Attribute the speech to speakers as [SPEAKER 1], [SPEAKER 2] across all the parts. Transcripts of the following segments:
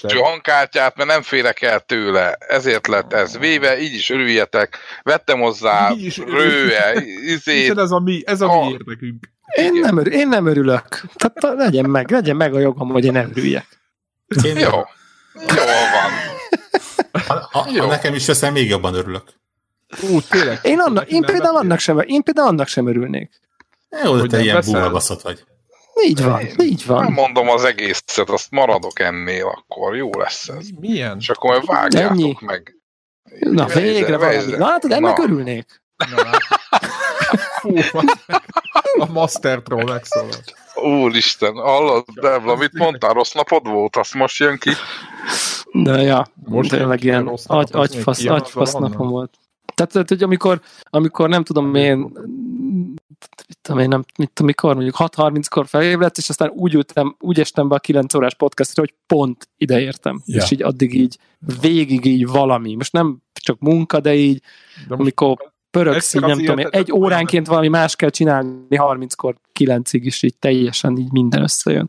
[SPEAKER 1] De külső hangkártyát, mert nem félek el tőle. Ezért lett ez véve, így is örüljetek. Vettem hozzá rőe, izét.
[SPEAKER 2] Ez a mi, ez a mi érdekünk.
[SPEAKER 3] Én nem, örül, én nem örülök. Tehát legyen meg, legyen meg a jogom, hogy én nem örüljek.
[SPEAKER 1] Én Jó. Jó van.
[SPEAKER 4] Ha, ha, Jó. ha nekem is veszem, még jobban örülök.
[SPEAKER 3] Ú, tényleg. Én, annak, én, például annak sem, én például annak sem örülnék.
[SPEAKER 4] Jó, hogy te ilyen búlbaszott vagy.
[SPEAKER 3] Így van, így van.
[SPEAKER 1] Nem mondom az egészet, azt maradok ennél, akkor jó lesz ez.
[SPEAKER 2] Milyen?
[SPEAKER 1] És akkor majd vágjátok Ennyi. meg.
[SPEAKER 3] Na, végre valami. Na, hát ennek Na. örülnék. Na.
[SPEAKER 2] Fú, a Master-tról megszólalt.
[SPEAKER 1] Úristen, hallod, Debla, mit mondtál? Rossz napod volt? Azt most jön ki?
[SPEAKER 3] De ja, most tényleg ilyen agy, agyfasz, agyfasz napom volt. Tehát, tehát, hogy amikor, amikor nem tudom én, mit tudom én, nem, mit tudom, mikor, mondjuk 6.30-kor felébredt, és aztán úgy, ültem, úgy estem be a 9 órás podcastra, hogy pont ide értem. Ja. És így addig így, végig így valami. Most nem csak munka, de így, de amikor pöröksz, így nem tudom, egy óránként valami más kell csinálni 30-kor 9-ig, és így teljesen így minden összejön.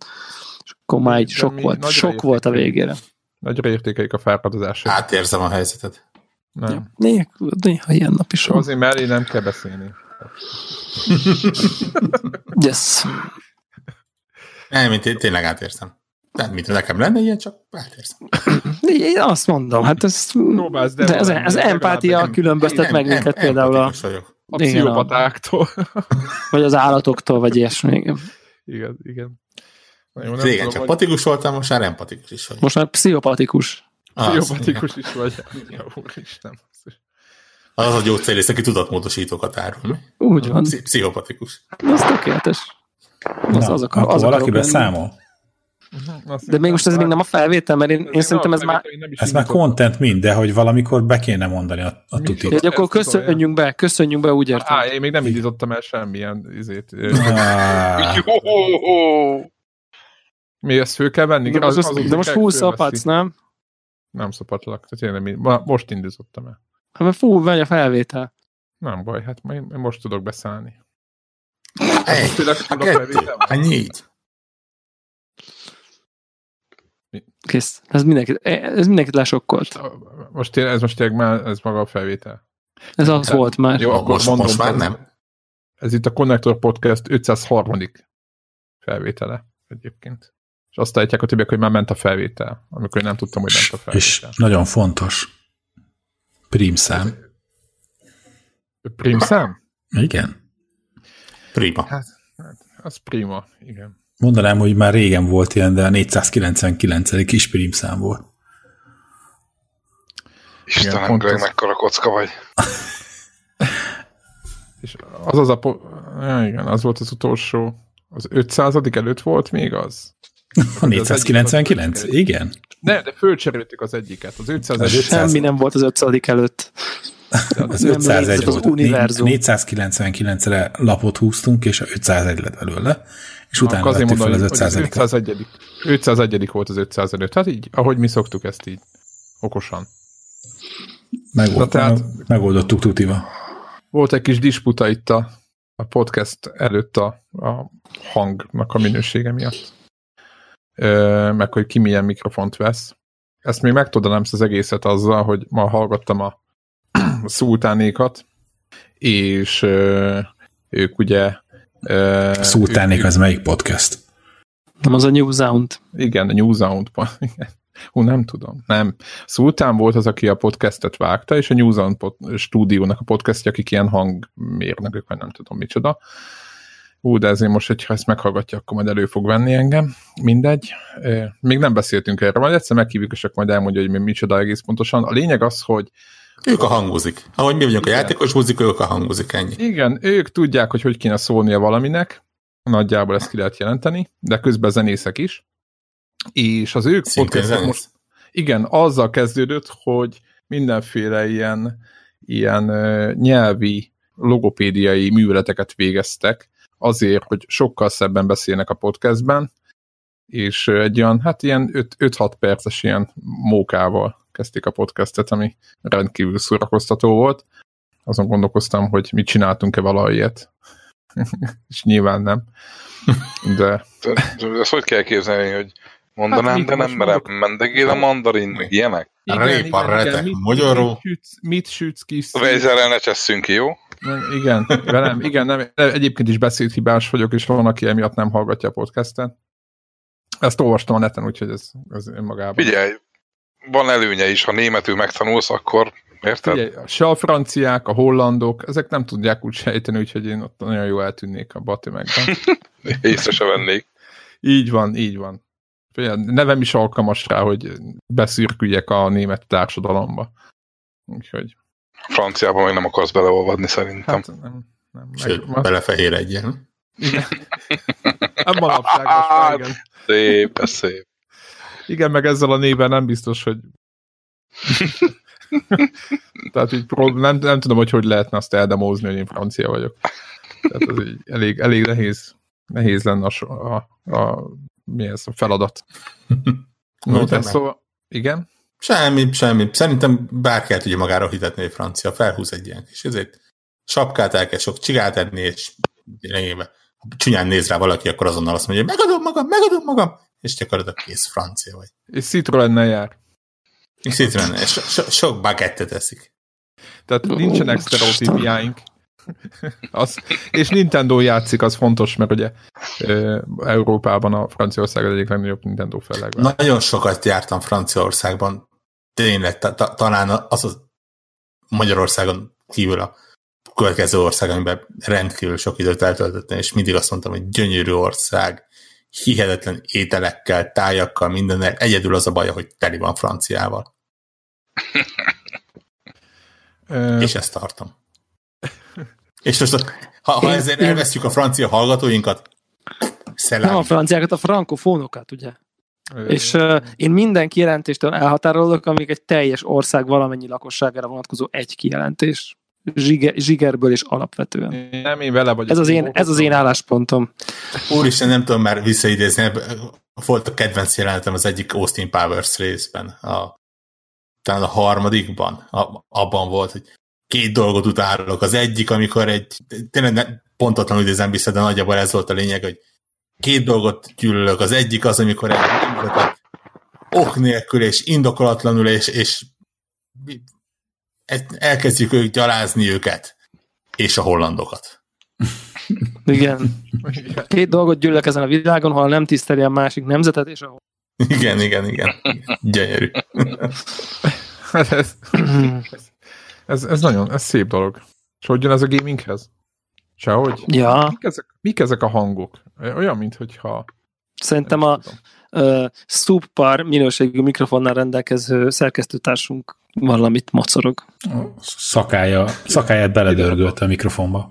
[SPEAKER 3] És akkor már így sok volt, sok volt a végére.
[SPEAKER 2] Nagyra értékeljük a felfedezását.
[SPEAKER 4] Átérzem a helyzetet.
[SPEAKER 3] Nem. Ja, néha, néha ilyen nap is
[SPEAKER 2] van. Azért mellé nem kell beszélni.
[SPEAKER 3] yes.
[SPEAKER 4] Nem, én tényleg átérzem. Nem, mint nekem lenne ilyen, csak átérzem.
[SPEAKER 3] Én azt mondom, hát ez, Próbálsz, de, de ez, ez empátia különböztet meg minket például a,
[SPEAKER 2] a pszichopatáktól.
[SPEAKER 3] vagy az állatoktól, vagy ilyesmi.
[SPEAKER 2] Igen, igen. igen.
[SPEAKER 4] Jó, Régen tudom, csak vagy... patikus voltam, most már empatikus is vagy.
[SPEAKER 3] Most már pszichopatikus.
[SPEAKER 2] Pszichopatikus is vagy. Ja, úristen.
[SPEAKER 4] Az a gyógyszerész, aki tudatmódosítókat árul.
[SPEAKER 3] Úgy van.
[SPEAKER 4] Pszichopatikus.
[SPEAKER 3] Az tökéletes. Az,
[SPEAKER 5] Na, azok, akkor azok valaki beszámol.
[SPEAKER 3] De még most ez még nem a felvétel, mert én, én szerintem ez már...
[SPEAKER 5] Ez már content mind, de hogy valamikor be kéne mondani a, a tutit.
[SPEAKER 3] Hogy akkor köszönjünk be, köszönjünk be, úgy értem.
[SPEAKER 2] Á, én még nem indítottam el semmilyen izét. Mi ezt föl kell venni?
[SPEAKER 3] De, az, az, az, de most fú, szapatsz, nem?
[SPEAKER 2] Nem szapatlak, tehát én nem, most indítottam el.
[SPEAKER 3] Hát mert fú, megy a felvétel.
[SPEAKER 2] Nem baj, hát én most tudok beszállni.
[SPEAKER 4] Egy, a kettő, a négy.
[SPEAKER 3] Kész. Ez mindenkit, ez mindenkit lesokkolt.
[SPEAKER 2] Most, ez most tényleg már, ez maga a felvétel.
[SPEAKER 3] Ez az Tehát, volt már.
[SPEAKER 4] Jó, akkor most, mondom, most már nem.
[SPEAKER 2] Ez itt a Connector Podcast 503. felvétele egyébként. És azt állítják a többiek, hogy már ment a felvétel, amikor én nem tudtam, hogy ment a felvétel.
[SPEAKER 5] És nagyon fontos. Prímszám.
[SPEAKER 2] Prímszám?
[SPEAKER 5] Igen.
[SPEAKER 4] Prima.
[SPEAKER 2] Hát, hát, az prima, igen.
[SPEAKER 5] Mondanám, hogy már régen volt ilyen, de a 499. kis prímszám volt.
[SPEAKER 1] Istenem, Greg, az... mekkora kocka vagy.
[SPEAKER 2] És az az a... Po- ja, igen, az volt az utolsó. Az 500 előtt volt még az?
[SPEAKER 5] A 499? Igen.
[SPEAKER 2] Ne, de fölcseréltük az egyiket. Az 500 az
[SPEAKER 3] 500... Semmi nem volt az 500 előtt.
[SPEAKER 5] Az 501 volt. 499-re lapot húztunk, és a 501 lett belőle, és utána azért mondani, fel az 500
[SPEAKER 2] az 501 501 volt az 500 előtt. Hát így, ahogy mi szoktuk ezt így, okosan.
[SPEAKER 5] Megold, tehát, megoldottuk tutiva.
[SPEAKER 2] Volt egy kis disputa itt a, a podcast előtt a, a hangnak a minősége miatt meg hogy ki milyen mikrofont vesz. Ezt még megtudanám az egészet azzal, hogy ma hallgattam a szultánékat, és ők ugye...
[SPEAKER 5] Szultánék ők, az melyik podcast?
[SPEAKER 3] Nem az a New Sound.
[SPEAKER 2] Igen, a New Sound. Hú, nem tudom. Nem. Szultán volt az, aki a podcastet vágta, és a New Sound stúdiónak a podcastja, akik ilyen hangmérnökök, vagy nem tudom micsoda. Ú, de ezért most, hogyha ezt meghallgatja, akkor majd elő fog venni engem. Mindegy. Még nem beszéltünk erről, majd egyszer meghívjuk, és akkor majd elmondja, hogy mi micsoda egész pontosan. A lényeg az, hogy
[SPEAKER 4] ők a hangozik. Ahogy mi vagyunk a játékos muzika, ők a hangozik, ennyi.
[SPEAKER 2] Igen, ők tudják, hogy hogy kéne szólnia valaminek, nagyjából ezt ki lehet jelenteni, de közben zenészek is. És az ők
[SPEAKER 4] podcast most,
[SPEAKER 2] igen, azzal kezdődött, hogy mindenféle ilyen, ilyen uh, nyelvi logopédiai műveleteket végeztek, azért, hogy sokkal szebben beszélnek a podcastben, és egy olyan, hát ilyen 5-6 perces ilyen mókával kezdték a podcastet, ami rendkívül szórakoztató volt. Azon gondolkoztam, hogy mit csináltunk-e valahelyet. és nyilván nem. De...
[SPEAKER 1] de, de ezt hogy kell képzelni, hogy Mondanám, hát, de nem merem. Mendegél a mandarin, meg ilyenek.
[SPEAKER 4] Répa, retek, magyaró.
[SPEAKER 2] Mit, sütsz, mit sütsz ki?
[SPEAKER 1] Vejzerrel ne cseszünk ki, jó?
[SPEAKER 2] Igen, velem, igen, nem, egyébként is beszédhibás vagyok, és van, aki emiatt nem hallgatja a podcastet. Ezt olvastam a neten, úgyhogy ez, ez önmagában.
[SPEAKER 1] Figyelj, van előnye is, ha németül megtanulsz, akkor érted?
[SPEAKER 2] Figyelj, se a franciák, a hollandok, ezek nem tudják úgy sejteni, úgyhogy én ott nagyon jól eltűnnék a Batimegben.
[SPEAKER 1] Észre se vennék.
[SPEAKER 2] Így van, így van. Figyelj, nevem is alkalmas rá, hogy beszürküljek a német társadalomba. Úgyhogy...
[SPEAKER 1] Franciában még nem akarsz beleolvadni szerintem. Hát nem,
[SPEAKER 4] nem. Sőt, meg... belefehér egyen. Igen.
[SPEAKER 2] Alapságos, igen.
[SPEAKER 1] Szép, szép.
[SPEAKER 2] Igen, meg ezzel a néven nem biztos, hogy Tehát így prób- nem, nem tudom, hogy hogy lehetne azt eldemózni, hogy én francia vagyok. Tehát ez így elég, elég nehéz, nehéz lenne a, a, a, mi ez, a feladat. no, tehát szóval, igen?
[SPEAKER 4] Semmi, semmi. Szerintem bárki el tudja magára hitetni, hogy francia felhúz egy ilyen kis ezért sapkát el kell sok csigát enni, és lényegében csúnyán néz rá valaki, akkor azonnal azt mondja, megadom magam, megadom magam, és gyakorlatilag kész francia vagy.
[SPEAKER 2] És Citroennel jár.
[SPEAKER 4] És Citroen, és so, so, sok bagettet eszik.
[SPEAKER 2] Tehát nincsenek sztereotípiáink. az, és Nintendo játszik, az fontos, mert ugye Európában a Franciaország az egyik legnagyobb Nintendo felleg.
[SPEAKER 4] Nagyon sokat jártam Franciaországban, tényleg, ta, ta, talán az a Magyarországon kívül a következő ország, amiben rendkívül sok időt eltöltöttem, és mindig azt mondtam, hogy gyönyörű ország, hihetetlen ételekkel, tájakkal, mindennel. Egyedül az a baj, hogy teli van franciával. és ezt tartom. És most, ha, ha ezért elvesztjük a francia hallgatóinkat,
[SPEAKER 3] szelám. Nem a franciákat, a frankofónokat, ugye? És uh, én minden kijelentéstől elhatárolok, amíg egy teljes ország valamennyi lakosságára vonatkozó egy kijelentés zsiger, zsigerből és alapvetően.
[SPEAKER 2] Nem, én vele vagyok.
[SPEAKER 3] Ez az én, ez az én álláspontom.
[SPEAKER 4] Úristen, nem tudom már visszaidézni, volt a kedvenc jelenetem az egyik Austin Powers részben, a, talán a harmadikban, a, abban volt, hogy két dolgot utálok. Az egyik, amikor egy, tényleg ne, pontatlanul idézem vissza, de nagyjából ez volt a lényeg, hogy két dolgot gyűlölök. Az egyik az, amikor egy ok nélkül és indokolatlanul és, és elkezdjük ők gyalázni őket, és a hollandokat.
[SPEAKER 3] Igen. Két dolgot gyűlök ezen a világon, ha nem tiszteli a másik nemzetet, és a
[SPEAKER 4] Igen, igen, igen. Gyönyörű.
[SPEAKER 2] Hát ez, ez, ez, nagyon, ez szép dolog. És hogy jön ez a gaminghez? Sehogy?
[SPEAKER 3] Ja.
[SPEAKER 2] Mik ezek, mik ezek a hangok? Olyan, mintha...
[SPEAKER 3] Szerintem a uh, subpar minőségű mikrofonnál rendelkező szerkesztőtársunk valamit mocorog.
[SPEAKER 5] Szakája, szakáját beledörgölt a mikrofonba.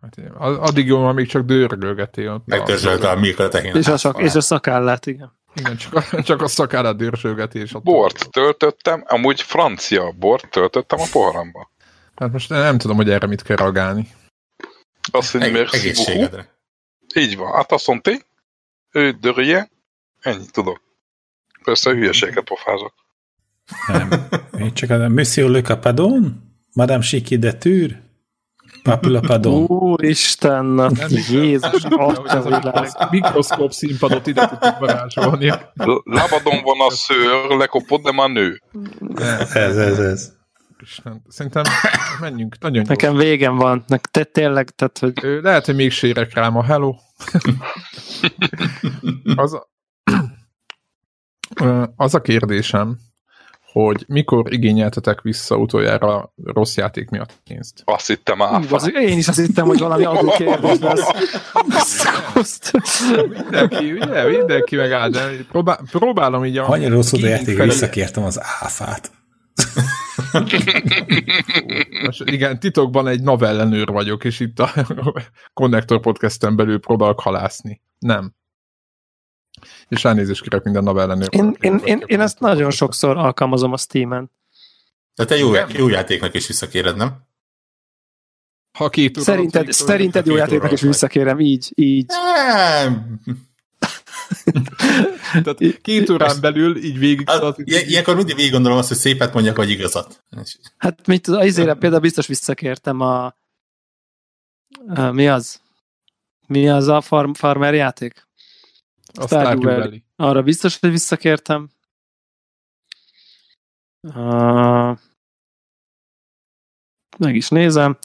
[SPEAKER 2] Hát, addig jó, még csak dörgölgetél.
[SPEAKER 4] Megtörzsölte a mikrotehén.
[SPEAKER 3] És a, csak, és a szakállát, igen.
[SPEAKER 2] Igen, csak a, csak a szakállát dörzsölgeti. És
[SPEAKER 1] bort töltöttem, amúgy francia bort töltöttem a poharamba.
[SPEAKER 2] Hát most nem tudom, hogy erre mit kell reagálni.
[SPEAKER 1] Azt mondja,
[SPEAKER 4] Eg- egészségedre.
[SPEAKER 1] Így van. Hát azt mondta, ő dörje, ennyit tudok. Persze hülyeséget pofázok.
[SPEAKER 5] Nem. Én csak a Monsieur Le Capadon? Madame Chiki de Tür? Papula Padon.
[SPEAKER 3] Úristen, Jézus,
[SPEAKER 2] Mikroszkóp színpadot ide tudjuk varázsolni.
[SPEAKER 1] Labadon van a szőr, lekopod, de már nő.
[SPEAKER 5] Ez, ez, ez.
[SPEAKER 2] Isten, szerintem menjünk. Nagyon
[SPEAKER 3] Nekem gyors. végem van. Te tényleg, tehát, hogy...
[SPEAKER 2] Lehet, hogy még sérek rám a hello. az, a, az a kérdésem, hogy mikor igényeltetek vissza utoljára rossz játék miatt pénzt?
[SPEAKER 1] Azt hittem áfa.
[SPEAKER 3] Az, én is azt hittem, hogy valami adó kérdés lesz.
[SPEAKER 2] mindenki, ugye, mindenki megáll, de próbál, próbálom így a...
[SPEAKER 5] Annyira rossz oda játék, visszakértem az áfát.
[SPEAKER 2] Most igen, titokban egy novellenőr vagyok, és itt a Connector podcasten belül próbálok halászni. Nem. És elnézést kérek minden novellenőr.
[SPEAKER 3] Én, én, én, én ezt nagyon sokszor alkalmazom a Steam-en.
[SPEAKER 4] De te jó, jó játéknak is visszakéred, nem?
[SPEAKER 2] Ha két
[SPEAKER 3] óra Szerinted, két szerinted jó játéknak is visszakérem, így, így. Nem.
[SPEAKER 2] Tehát két órán belül így végig...
[SPEAKER 4] Az, ilyenkor mindig végig gondolom azt, hogy szépet mondjak, vagy igazat.
[SPEAKER 3] Hát mit tudom, izére például biztos visszakértem a... a mi az? Mi az a farm, farmer játék? A Stardew Valley. Arra biztos, hogy visszakértem. Uh, meg is nézem.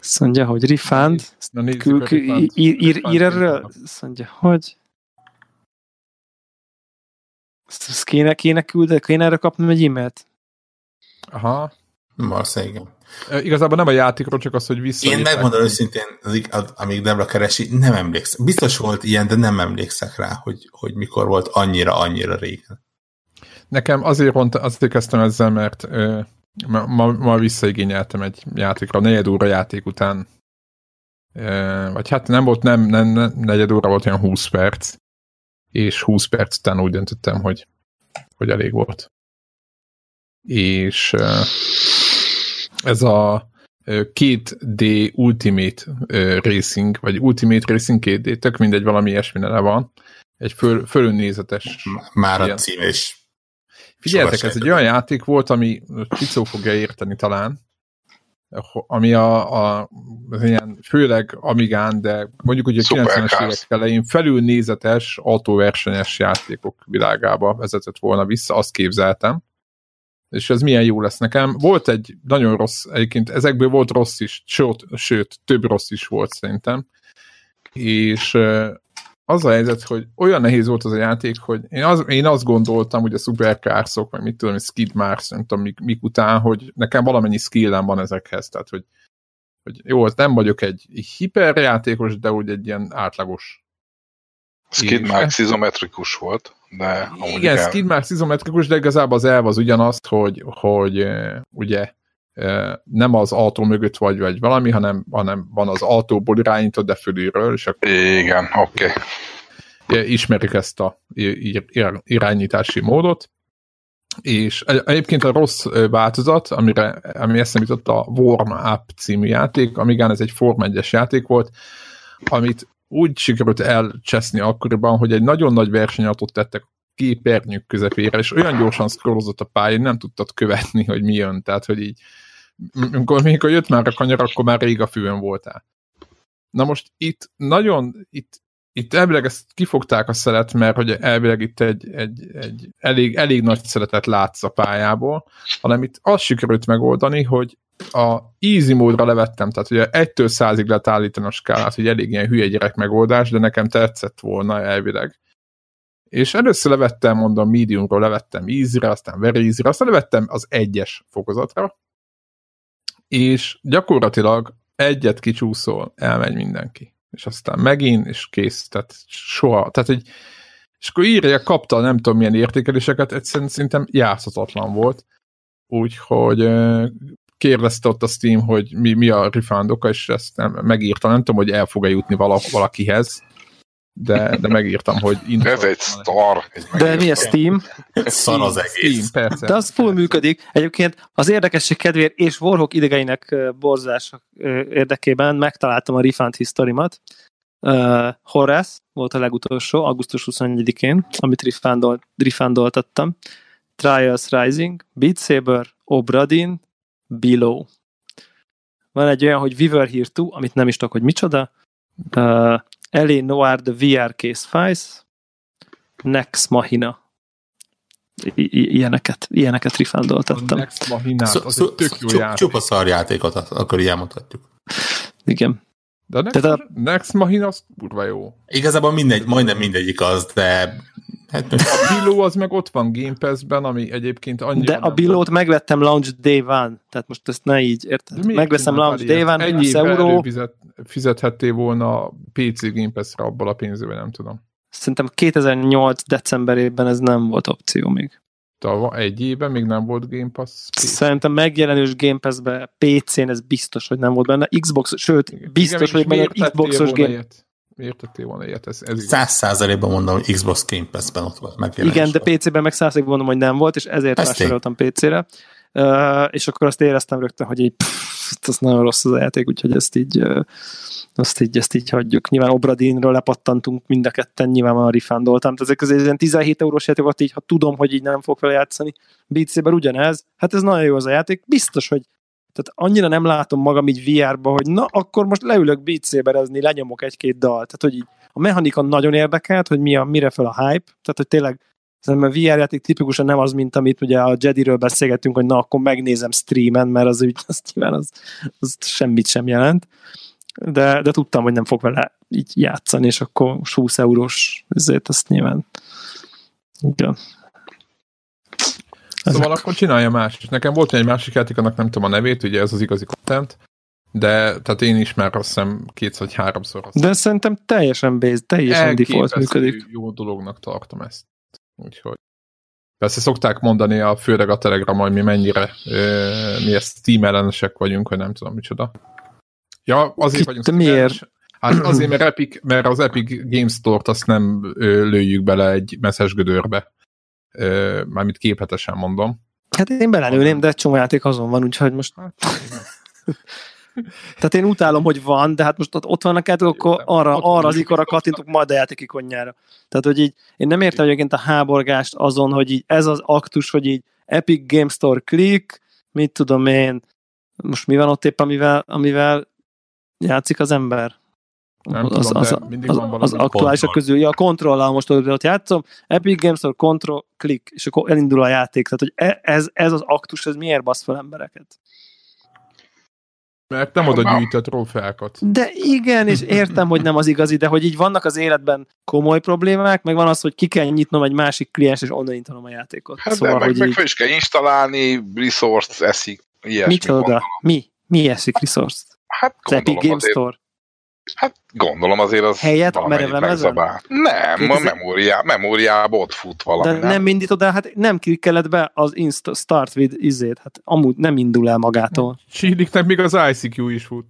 [SPEAKER 3] Azt mondja, hogy refund. Ír erről? Azt mondja, hogy ezt kéne, kéne küldeni, kéne erre kapnom egy e-mailt?
[SPEAKER 2] Aha.
[SPEAKER 4] Valószínűleg igen.
[SPEAKER 2] Igazából nem a játékról, csak az, hogy vissza.
[SPEAKER 4] Én megmondom őszintén, amíg Debra keresi, nem emlékszem. Biztos volt ilyen, de nem emlékszek rá, hogy, hogy mikor volt annyira-annyira régen.
[SPEAKER 2] Nekem azért, pont, azért kezdtem ezzel, mert ma, ma, ma visszaigényeltem egy játékra, negyed óra játék után, vagy hát nem volt, nem, nem, nem negyed óra volt, olyan 20 perc, és 20 perc után úgy döntöttem, hogy, hogy elég volt. És ez a 2D Ultimate Racing, vagy Ultimate Racing 2D, tök mindegy, valami ilyesmi neve van. Egy föl, fölönnézetes.
[SPEAKER 4] Már a cím is.
[SPEAKER 2] Figyeljetek, ez egy olyan játék volt, ami Csicó fogja érteni talán, ami a, a az ilyen, főleg Amigán, de mondjuk ugye a 90-es évek elején felülnézetes autóversenyes játékok világába vezetett volna vissza, azt képzeltem. És ez milyen jó lesz nekem. Volt egy nagyon rossz, egyébként ezekből volt rossz is, sőt, sőt több rossz is volt szerintem. És az a helyzet, hogy olyan nehéz volt az a játék, hogy én, az, én azt gondoltam, hogy a szuperkárszok, vagy mit tudom, Skid Mars, nem tudom mik, mik után, hogy nekem valamennyi skillem van ezekhez, tehát hogy, hogy jó, az nem vagyok egy hiperjátékos, de úgy egy ilyen átlagos.
[SPEAKER 1] Skid Marks izometrikus volt, de
[SPEAKER 2] Igen, el... Skid Marks izometrikus, de igazából az elv az ugyanaz, hogy, hogy ugye nem az autó mögött vagy, vagy valami, hanem, hanem van az autóból irányított, de fölülről, és akkor...
[SPEAKER 1] Igen, oké.
[SPEAKER 2] Okay. Ismerik ezt a irányítási módot, és egyébként a rossz változat, amire, ami eszembe jutott a Warm Up című játék, amígán ez egy Form 1 játék volt, amit úgy sikerült elcseszni akkoriban, hogy egy nagyon nagy versenyautót tettek képernyők közepére, és olyan gyorsan scrollozott a pályán, nem tudtad követni, hogy mi jön, tehát hogy így amikor, amikor jött már a kanyar, akkor már rég a fűön voltál. Na most itt nagyon, itt, itt elvileg ezt kifogták a szelet, mert hogy elvileg itt egy, egy, egy elég, elég nagy szeretet látsz a pályából, hanem itt azt sikerült megoldani, hogy a easy módra levettem, tehát ugye egytől százig lehet állítani a skálát, hogy elég ilyen hülye gyerek megoldás, de nekem tetszett volna elvileg. És először levettem, mondom, mediumról levettem easy-re, aztán very easy aztán levettem az egyes fokozatra, és gyakorlatilag egyet kicsúszol, elmegy mindenki. És aztán megint, és kész. Tehát soha. Tehát egy, és akkor írja, kapta nem tudom milyen értékeléseket, egyszerűen szerintem játszhatatlan volt. Úgyhogy kérdezte ott a Steam, hogy mi, mi a refund oka, és ezt nem, megírta, nem tudom, hogy el fog-e jutni valakihez de, de megírtam, hogy...
[SPEAKER 1] Ez egy szar.
[SPEAKER 3] De mi a Steam?
[SPEAKER 4] Szar az egész.
[SPEAKER 3] Steam, persze. De az full működik. Egyébként az érdekesség kedvéért és Warhawk idegeinek borzások érdekében megtaláltam a refund historimat. Uh, Horace volt a legutolsó, augusztus 21-én, amit refundolt, refundoltattam. Trials Rising, Beat Saber, Obradin, Below. Van egy olyan, hogy Viver Here 2, amit nem is tudok, hogy micsoda. Uh, Elé Noir The VR Case Files, Nex Machina. I- ilyeneket, ilyeneket rifándoltattam.
[SPEAKER 2] Nex Machina, az egy tök jó játék.
[SPEAKER 4] Csupa szar játékot, akkor ilyen mondhatjuk.
[SPEAKER 3] Igen.
[SPEAKER 2] De a Nex, Tehát a... Nex Machina az kurva jó.
[SPEAKER 4] Igazából mindegy, majdnem mindegyik az, de
[SPEAKER 2] Hát a Biló az meg ott van Game Pass-ben, ami egyébként annyira...
[SPEAKER 3] De a Bilót megvettem Launch Day One, tehát most ezt ne így, érted? Megveszem Launch Day One,
[SPEAKER 2] Egy 20 euró. Fizet, fizethettél volna a PC Game Pass-re abból a pénzből, nem tudom.
[SPEAKER 3] Szerintem 2008 decemberében ez nem volt opció még.
[SPEAKER 2] Tava, egy éve még nem volt Game Pass?
[SPEAKER 3] PC. Szerintem megjelenős Game Pass-be PC-n ez biztos, hogy nem volt benne. Xbox, sőt, biztos, Igen, hogy benne Xbox-os Game... Ilyet?
[SPEAKER 2] Értettél volna ilyet? Ez, ez
[SPEAKER 4] Száz százalékban mondom, hogy Xbox Game Pass-ben ott volt meg.
[SPEAKER 3] Igen, de PC-ben meg százalékban mondom, hogy nem volt, és ezért vásároltam PC-re. Uh, és akkor azt éreztem rögtön, hogy így pff, ez nagyon rossz az a játék, úgyhogy ezt így, uh, azt így, ezt így hagyjuk. Nyilván Obradinről lepattantunk mind a ketten, nyilván már rifándoltam. Tehát ezek az ilyen 17 eurós játékokat így, ha tudom, hogy így nem fog vele játszani, Beat ugyanez, hát ez nagyon jó az a játék, biztos, hogy tehát annyira nem látom magam így VR-ba, hogy na, akkor most leülök beat lenyomok egy-két dal. Tehát, hogy így a mechanika nagyon érdekelt, hogy mi a, mire fel a hype, tehát hogy tényleg Szerintem a VR játék tipikusan nem az, mint amit ugye a Jedi-ről beszélgettünk, hogy na, akkor megnézem streamen, mert az úgy, az nyilván az, az semmit sem jelent. De, de tudtam, hogy nem fog vele így játszani, és akkor 20 eurós ezért azt nyilván igen.
[SPEAKER 2] Szóval Ezek... akkor csinálja más. Nekem volt egy másik játék, annak nem tudom a nevét, ugye ez az igazi content, de tehát én is már azt hiszem kétszer vagy háromszor. Azt
[SPEAKER 3] de szerintem teljesen base, teljesen default működik.
[SPEAKER 2] jó dolognak tartom ezt. Úgyhogy Persze szokták mondani a főleg a Telegram, hogy mi mennyire ö, mi ezt Steam ellenesek vagyunk, hogy nem tudom micsoda. Ja, azért vagyunk.
[SPEAKER 3] De miért?
[SPEAKER 2] Hát azért, mert, Epic, mert az Epic Games Store-t azt nem ö, lőjük bele egy messzes gödörbe. Mármint képletesen mondom.
[SPEAKER 3] Hát én belelőném, de csomó játék azon van, úgyhogy most... Hát, Tehát én utálom, hogy van, de hát most ott vannak át, akkor arra, arra az ikonra kattintok majd a játék ikonjára. Tehát, hogy így, én nem értem egyébként a háborgást azon, hogy így ez az aktus, hogy így Epic Game Store click, mit tudom én, most mi van ott épp, amivel, amivel játszik az ember?
[SPEAKER 2] Nem az, tudom, az,
[SPEAKER 3] az, az, az aktuálisak közül, ja, a kontrollal most ott játszom, Epic Games Store, control, click, és akkor elindul a játék. Tehát, hogy e, ez, ez az aktus, ez miért basz fel embereket?
[SPEAKER 2] Mert nem oda gyűjtött trófeákat.
[SPEAKER 3] De igen, és értem, hogy nem az igazi, de hogy így vannak az életben komoly problémák, meg van az, hogy ki kell nyitnom egy másik kliens, és onnan nyitanom a játékot.
[SPEAKER 1] Hát szóval, de meg, hogy meg így... fel is kell installálni, resource eszik, ilyesmi.
[SPEAKER 3] Micsoda? Mi? Mi eszik resource
[SPEAKER 1] Hát
[SPEAKER 3] Epic Game azért, Store?
[SPEAKER 1] Hát gondolom azért az
[SPEAKER 3] Helyet a merevlemezen?
[SPEAKER 1] Nem, 2000... a memóriá, memóriába ott fut valami.
[SPEAKER 3] De nem, nem indítod el, hát nem klikkeled be az insta, start with izét, hát amúgy nem indul el magától.
[SPEAKER 2] Csíniknek még az ICQ is fut.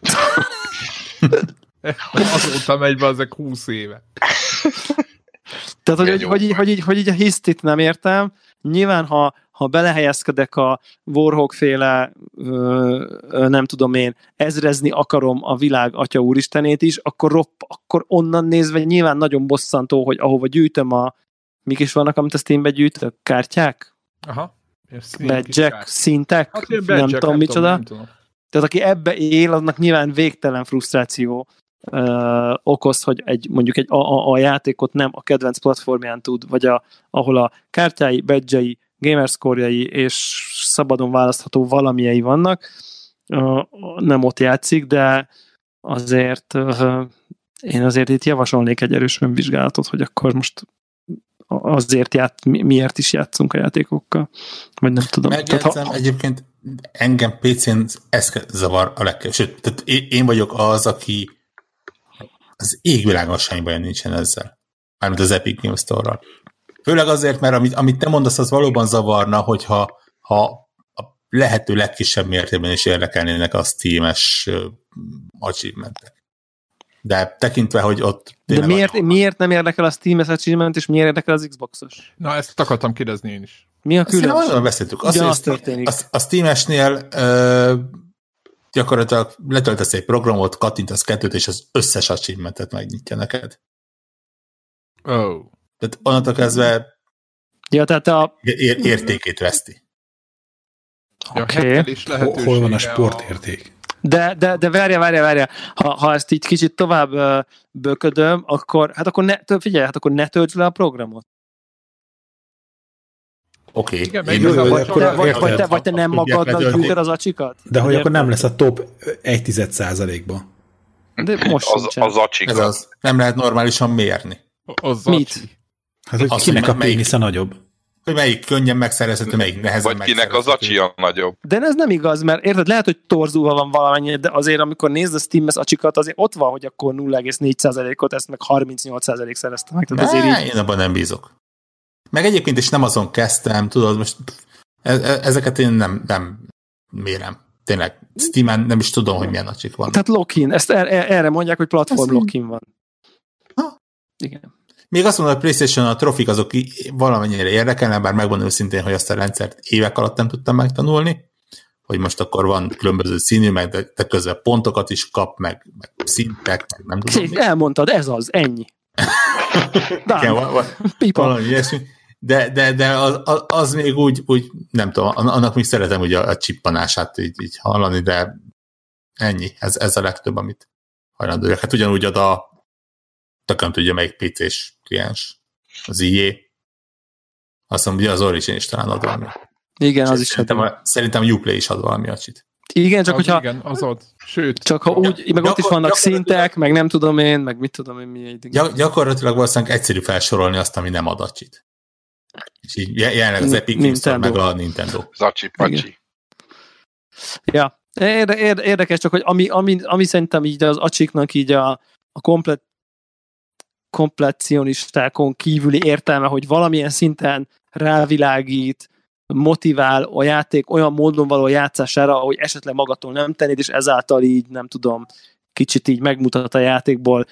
[SPEAKER 2] Azóta megy be ezek 20 éve.
[SPEAKER 3] Tehát, hogy, hogy, hogy, hogy, így, hogy így a hisztit nem értem. Nyilván, ha ha belehelyezkedek a Warhawk féle, nem tudom én, ezrezni akarom a világ atya úristenét is, akkor, ropp, akkor onnan nézve nyilván nagyon bosszantó, hogy ahova gyűjtöm a, mik is vannak, amit a Steambe gyűjtök? Kártyák?
[SPEAKER 2] Aha.
[SPEAKER 3] Badge-ek, szintek? Hát, nem, tudom nem micsoda. Nem tudom. Tehát aki ebbe él, annak nyilván végtelen frusztráció ö, okoz, hogy egy, mondjuk egy, a, a, a játékot nem a kedvenc platformján tud, vagy a, ahol a kártyái, badge gamerscore és szabadon választható valamiei vannak, nem ott játszik, de azért én azért itt javasolnék egy erős önvizsgálatot, hogy akkor most azért ját, miért is játszunk a játékokkal, vagy nem tudom.
[SPEAKER 4] Tehát, ha... egyébként engem PC-n ez zavar a legkevés. Sőt, tehát én vagyok az, aki az égvilágon semmi bajom nincsen ezzel. Mármint az Epic Games Store-ral. Főleg azért, mert amit, amit te mondasz, az valóban zavarna, hogyha ha a lehető legkisebb mértékben is érdekelnének a Steam-es achievementek. De tekintve, hogy ott...
[SPEAKER 3] De miért, miért nem érdekel a Steam-es achievement, és miért érdekel az Xbox-os?
[SPEAKER 2] Na, ezt akartam kérdezni én is.
[SPEAKER 3] Mi a különbség?
[SPEAKER 4] Szerintem beszéltük. Azt, az történik. A, a Steam-esnél uh, gyakorlatilag letöltesz egy programot, kattintasz kettőt, és az összes achievementet megnyitja neked.
[SPEAKER 2] Oh.
[SPEAKER 4] Tehát onnantól kezdve
[SPEAKER 3] ja, tehát a...
[SPEAKER 4] ér- értékét veszti.
[SPEAKER 3] Oké. Okay.
[SPEAKER 5] Hol, hol van a sportérték?
[SPEAKER 3] De, de, de várja, várja, várja. Ha, ha ezt így kicsit tovább uh, böködöm, akkor, hát akkor ne, figyelj, hát akkor ne töltsd le a programot.
[SPEAKER 4] Oké.
[SPEAKER 3] Okay. Vagy, vagy, vagy, vagy, te, vagy te nem magadnak gyűjtöd az acsikat?
[SPEAKER 5] De hogy akkor nem lesz a top 1 százalékba.
[SPEAKER 3] De most
[SPEAKER 1] az, az acsikat.
[SPEAKER 4] Ez az. Nem lehet normálisan mérni.
[SPEAKER 2] Az
[SPEAKER 3] Mit?
[SPEAKER 5] Hát, hogy Azt kinek a pénisze nagyobb?
[SPEAKER 4] Hogy melyik könnyen megszerezhető, melyik nehezen
[SPEAKER 1] Vagy kinek az acsi a nagyobb.
[SPEAKER 3] De ez nem igaz, mert érted, lehet, hogy torzúva van valamennyi, de azért, amikor nézd a Steam-es acsikat, azért ott van, hogy akkor 0,4%-ot, ezt meg 38% szerezte meg.
[SPEAKER 4] Tehát azért így... Én abban nem bízok. Meg egyébként is nem azon kezdtem, tudod, most e- e- ezeket én nem, nem mérem. Tényleg, Steam-en nem is tudom, hogy milyen acsik van.
[SPEAKER 3] Tehát lock-in, ezt er- er- erre mondják, hogy platform lock-in van. Ha? Igen.
[SPEAKER 4] Még azt mondom, hogy a PlayStation a trofik azok valamennyire érdekelne, bár megmondom őszintén, hogy azt a rendszert évek alatt nem tudtam megtanulni, hogy most akkor van különböző színű, meg de, de közben pontokat is kap, meg, meg szintek, meg nem tudom.
[SPEAKER 3] Szépen, elmondtad, ez az, ennyi.
[SPEAKER 4] Igen, valami ilyesmi. De, de, de az, az, még úgy, úgy, nem tudom, annak még szeretem ugye a, a csippanását így, így hallani, de ennyi, ez, ez a legtöbb, amit hajlandó. Hát ugyanúgy ad a tököm tudja, melyik PC-s kliens. Az IE. Azt mondom, hogy az Origin is talán ad valami.
[SPEAKER 3] Igen, az is.
[SPEAKER 4] Szerintem a, szerintem a Uplay is ad valami acsit.
[SPEAKER 3] Igen, csak
[SPEAKER 2] az
[SPEAKER 3] hogyha...
[SPEAKER 2] Igen, az ott. Sőt.
[SPEAKER 3] Csak ha úgy, meg ott is vannak szintek, meg nem tudom én, meg mit tudom én, mi egy...
[SPEAKER 4] Gyak, gyakorlatilag valószínűleg egyszerű felsorolni azt, ami nem adacsit. És így jelenleg az Epic Games meg a Nintendo.
[SPEAKER 1] Zacsi, pacsi.
[SPEAKER 3] Ja, érde, érde, érdekes, csak hogy ami, ami, ami szerintem így az acsiknak így a, a komplet kompletionistákon kívüli értelme, hogy valamilyen szinten rávilágít, motivál a játék olyan módon való játszására, hogy esetleg magatól nem tennéd, és ezáltal így, nem tudom, kicsit így megmutat a játékból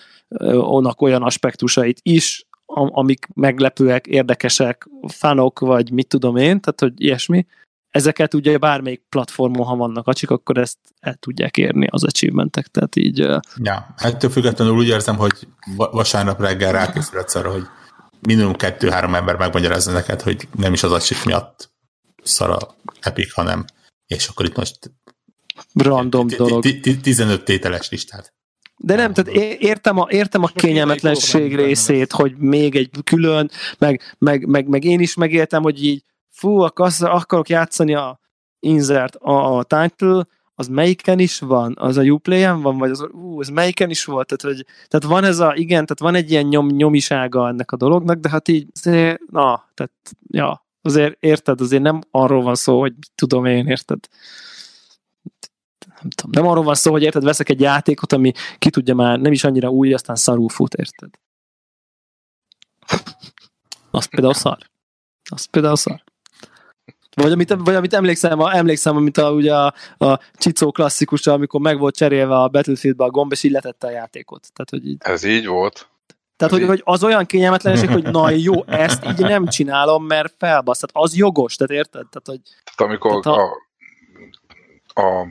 [SPEAKER 3] onnak olyan aspektusait is, amik meglepőek, érdekesek, fanok, vagy mit tudom én, tehát hogy ilyesmi. Ezeket ugye bármelyik platformon, ha vannak acsik, akkor ezt el tudják érni az achievementek, tehát így...
[SPEAKER 4] Ja, ettől függetlenül úgy érzem, hogy vasárnap reggel rákészülhetsz arra, hogy minimum kettő-három ember megmagyarázza neked, hogy nem is az acsik miatt szar a Epic, hanem és akkor itt most
[SPEAKER 3] random dolog.
[SPEAKER 4] 15 tételes listát.
[SPEAKER 3] De nem, tehát értem a, értem a kényelmetlenség részét, hogy még egy külön, meg, meg, meg, meg én is megéltem, hogy így fú, akkor akarok játszani a insert, a, a title, az melyiken is van? Az a Uplay-en van? Vagy az, ú, ez melyiken is volt? Tehát, hogy, tehát van ez a, igen, tehát van egy ilyen nyom, nyomisága ennek a dolognak, de hát így, na, tehát, ja, azért érted, azért nem arról van szó, hogy tudom én, érted? Nem tudom, nem arról van szó, hogy érted, veszek egy játékot, ami ki tudja már, nem is annyira új, aztán szarul fut, érted? Az például szar. Az például szar. Vagy amit, vagy amit emlékszem, emlékszem, amit a, ugye a, a Csicó klasszikus, amikor meg volt cserélve a Battlefieldbe a gomb, és így letette a játékot. Tehát, hogy így...
[SPEAKER 1] Ez így volt.
[SPEAKER 3] Tehát, hogy, hogy az olyan kényelmetlenség, hogy na jó, ezt így nem csinálom, mert felbasz. Tehát az jogos, tehát érted? Tehát, hogy,
[SPEAKER 1] tehát amikor tehát, a a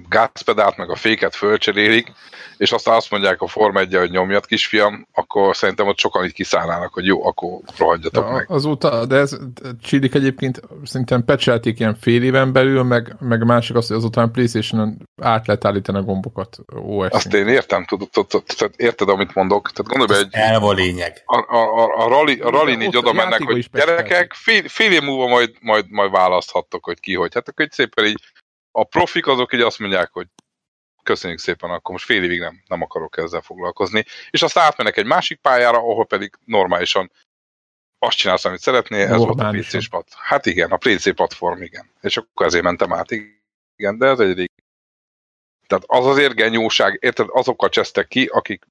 [SPEAKER 1] gázpedált meg a féket fölcserélik, és aztán azt mondják a Form 1 hogy nyomjat kisfiam, akkor szerintem ott sokan így kiszállnának, hogy jó, akkor rohadjatok ja, meg.
[SPEAKER 2] Azóta, de ez Csillik egyébként szerintem pecselték ilyen fél éven belül, meg, meg másik az, hogy azóta a Playstation-on át lehet állítani a gombokat os
[SPEAKER 1] Azt én értem, tudod, tudod, tudod, érted, amit mondok? Tehát gondolj be,
[SPEAKER 4] egy... Elva lényeg.
[SPEAKER 1] A, a, a, a rally, a rally így oda mennek, hogy gyerekek, fél, fél év múlva majd, majd, majd választhattok, hogy ki hogy. Hát akkor egy szépen így a profik azok így azt mondják, hogy köszönjük szépen, akkor most fél évig nem, nem akarok ezzel foglalkozni. És aztán átmennek egy másik pályára, ahol pedig normálisan azt csinálsz, amit szeretnél, ez volt a PC pat. Hát igen, a PC platform, igen. És akkor ezért mentem át, igen, de ez egy rég. Tehát az azért genyóság, érted, azokkal csesztek ki, akik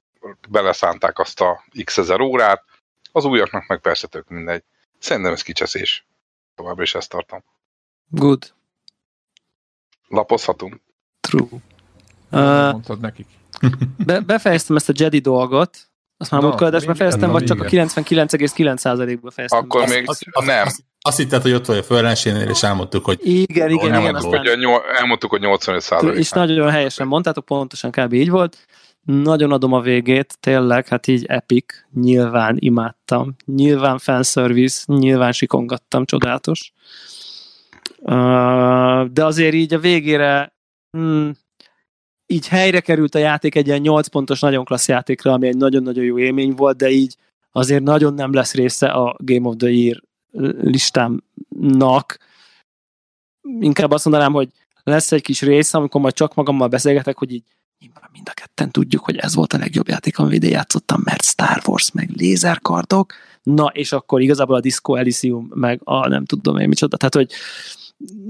[SPEAKER 1] beleszánták azt a x ezer órát, az újaknak meg persze tök mindegy. Szerintem ez kicseszés. Továbbra is ezt tartom.
[SPEAKER 3] Good.
[SPEAKER 1] Lapozhatunk.
[SPEAKER 3] True.
[SPEAKER 2] Uh, mondtad nekik.
[SPEAKER 3] be, befejeztem ezt a Jedi dolgot, azt már múltkor adásban fejeztem, vagy csak a 99,9%-ba fejeztem.
[SPEAKER 1] Akkor még azt, azt, nem.
[SPEAKER 4] Azt, azt hitted, hogy ott vagy a föllensénél, és elmondtuk, hogy...
[SPEAKER 3] Igen, igen,
[SPEAKER 1] igen. Aztán... Hogy nyol, elmondtuk, hogy 85 százalék.
[SPEAKER 3] És nagyon helyesen mondtátok, pontosan kb. így volt. Nagyon adom a végét, tényleg, hát így epic, nyilván imádtam, nyilván fanservice, nyilván sikongattam, csodálatos de azért így a végére hmm, így helyre került a játék egy ilyen 8 pontos, nagyon klassz játékra, ami egy nagyon-nagyon jó élmény volt, de így azért nagyon nem lesz része a Game of the Year listámnak. Inkább azt mondanám, hogy lesz egy kis része, amikor majd csak magammal beszélgetek, hogy így nyilván mind a ketten tudjuk, hogy ez volt a legjobb játék, amit idén játszottam, mert Star Wars, meg lézerkardok, na, és akkor igazából a Disco Elysium, meg a nem tudom én micsoda, tehát, hogy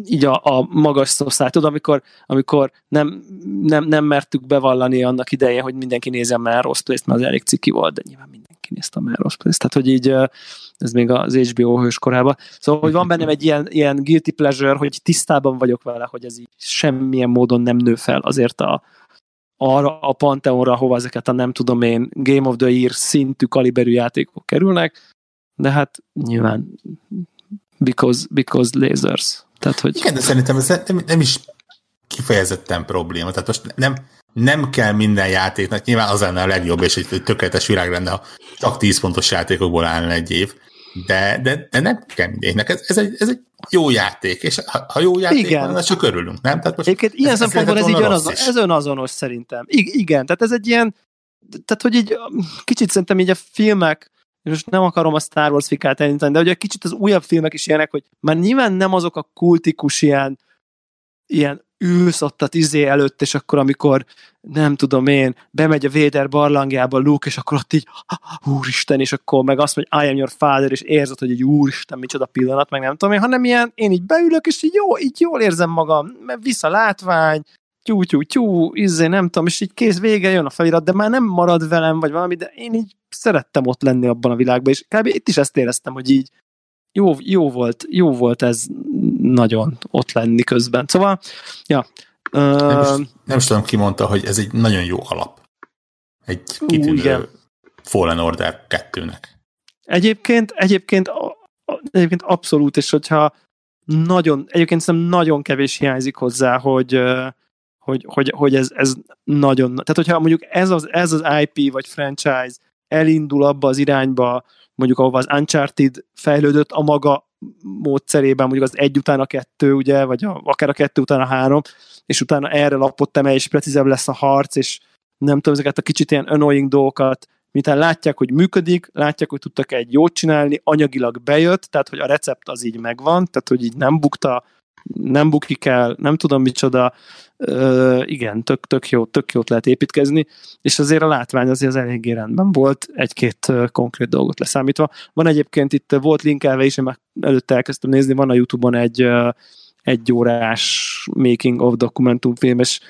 [SPEAKER 3] így a, a magas szószál. Tudod, amikor, amikor nem, nem, nem mertük bevallani annak idején, hogy mindenki nézze a Melrose Place-t, mert az elég ciki volt, de nyilván mindenki nézte a Melrose Place-t. Tehát, hogy így ez még az HBO hős korában. Szóval, hogy van bennem egy ilyen, ilyen guilty pleasure, hogy tisztában vagyok vele, hogy ez így semmilyen módon nem nő fel azért a, arra a panteonra, hova ezeket a nem tudom én Game of the Year szintű kaliberű játékok kerülnek, de hát nyilván because, because lasers. Tehát, hogy...
[SPEAKER 4] Igen, de szerintem ez nem, nem is kifejezetten probléma. Tehát most nem, nem kell minden játéknak, nyilván az lenne a legjobb, és egy tökéletes világ lenne, ha csak 10 pontos játékokból állna egy év, de, de, de nem kell mindenkinek. Ez, ez, egy, ez egy jó játék, és ha, ha jó játék Igen. van, csak örülünk, nem?
[SPEAKER 3] Tehát most Egyébként ilyen szempontból ez, így önazon, ez önazonos szerintem. I- igen, tehát ez egy ilyen tehát hogy így kicsit szerintem így a filmek, és most nem akarom a Star Wars fikát elindítani, de egy kicsit az újabb filmek is ilyenek, hogy már nyilván nem azok a kultikus ilyen, ilyen ülsz ott a izé előtt, és akkor amikor nem tudom én, bemegy a Véder barlangjába Luke, és akkor ott így úristen, és akkor meg azt mondja, I am your father, és érzed, hogy egy úristen, micsoda pillanat, meg nem tudom én, hanem ilyen, én így beülök, és így jó, így jól érzem magam, mert vissza látvány, tyú, tyú, tyú, izé, nem tudom, és így kész vége, jön a felirat, de már nem marad velem, vagy valami, de én így szerettem ott lenni abban a világban, és kb. itt is ezt éreztem, hogy így jó, jó, volt, jó volt ez nagyon ott lenni közben. Szóval, ja.
[SPEAKER 4] Nem is, nem is tudom, ki mondta, hogy ez egy nagyon jó alap. Egy kitűnő Fallen Order 2-nek.
[SPEAKER 3] Egyébként, egyébként, egyébként abszolút, és hogyha nagyon, egyébként szerintem nagyon kevés hiányzik hozzá, hogy, hogy, hogy, hogy ez, ez nagyon, tehát hogyha mondjuk ez az, ez az IP vagy franchise elindul abba az irányba, mondjuk ahova az Uncharted fejlődött a maga módszerében, mondjuk az egy után a kettő, ugye, vagy a, akár a kettő után a három, és utána erre lapot emel, és precízebb lesz a harc, és nem tudom, ezeket a kicsit ilyen annoying dolgokat, miután látják, hogy működik, látják, hogy tudtak egy jót csinálni, anyagilag bejött, tehát hogy a recept az így megvan, tehát hogy így nem bukta, nem bukik el, nem tudom micsoda, Ö, igen, tök, tök, jó, tök jót lehet építkezni, és azért a látvány azért az eléggé rendben volt, egy-két konkrét dolgot leszámítva. Van egyébként itt, volt linkelve is, én már előtte elkezdtem nézni, van a Youtube-on egy egy órás making of dokumentumfilm, és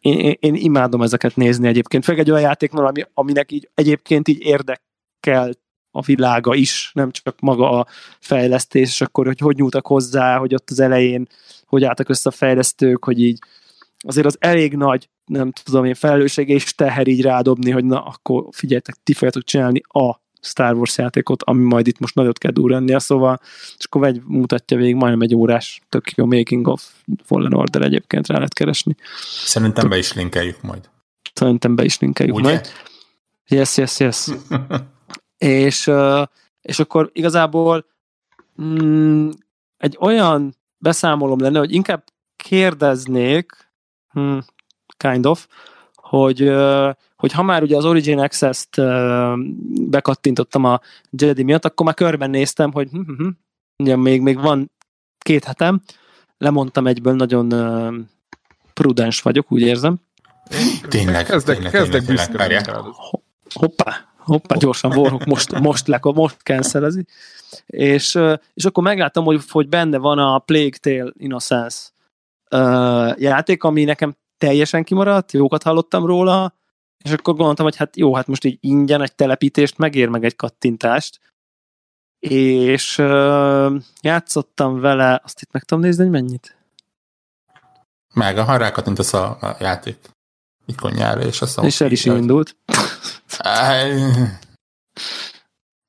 [SPEAKER 3] én, én, imádom ezeket nézni egyébként. Főleg egy olyan játék ami, aminek így egyébként így érdekel a világa is, nem csak maga a fejlesztés, és akkor hogy hogy nyúltak hozzá, hogy ott az elején hogy álltak össze a fejlesztők, hogy így azért az elég nagy, nem tudom én, felelősség és teher így rádobni, hogy na, akkor figyeljetek, ti fogjátok csinálni a Star Wars játékot, ami majd itt most nagyot kell durrannia, szóval, és akkor egy mutatja végig majdnem egy órás, tök jó making of Fallen Order egyébként rá lehet keresni.
[SPEAKER 4] Szerintem be is linkeljük majd.
[SPEAKER 3] Szerintem be is linkeljük Ugye? majd. Yes, yes, yes. és, és akkor igazából mm, egy olyan beszámolom lenne, hogy inkább kérdeznék, hmm, kind of, hogy, hogy ha már ugye az Origin Access-t bekattintottam a Jedi miatt, akkor már körben néztem, hogy hm, hm, hm, ugye még, még van két hetem, lemondtam egyből, nagyon prudens vagyok, úgy érzem.
[SPEAKER 4] Tényleg,
[SPEAKER 2] kezdek,
[SPEAKER 4] tényleg,
[SPEAKER 2] kezdek büszke
[SPEAKER 3] Hoppá, hoppá, gyorsan Warhawk most, most, le, most cancelezi. És, és akkor megláttam, hogy, hogy benne van a Plague Tale Innocence játék, ami nekem teljesen kimaradt, jókat hallottam róla, és akkor gondoltam, hogy hát jó, hát most így ingyen egy telepítést megér meg egy kattintást, és uh, játszottam vele, azt itt meg tudom nézni, hogy mennyit?
[SPEAKER 4] Meg, ha rákattintasz a, a játék ikonjára, és azt
[SPEAKER 3] És el is indult.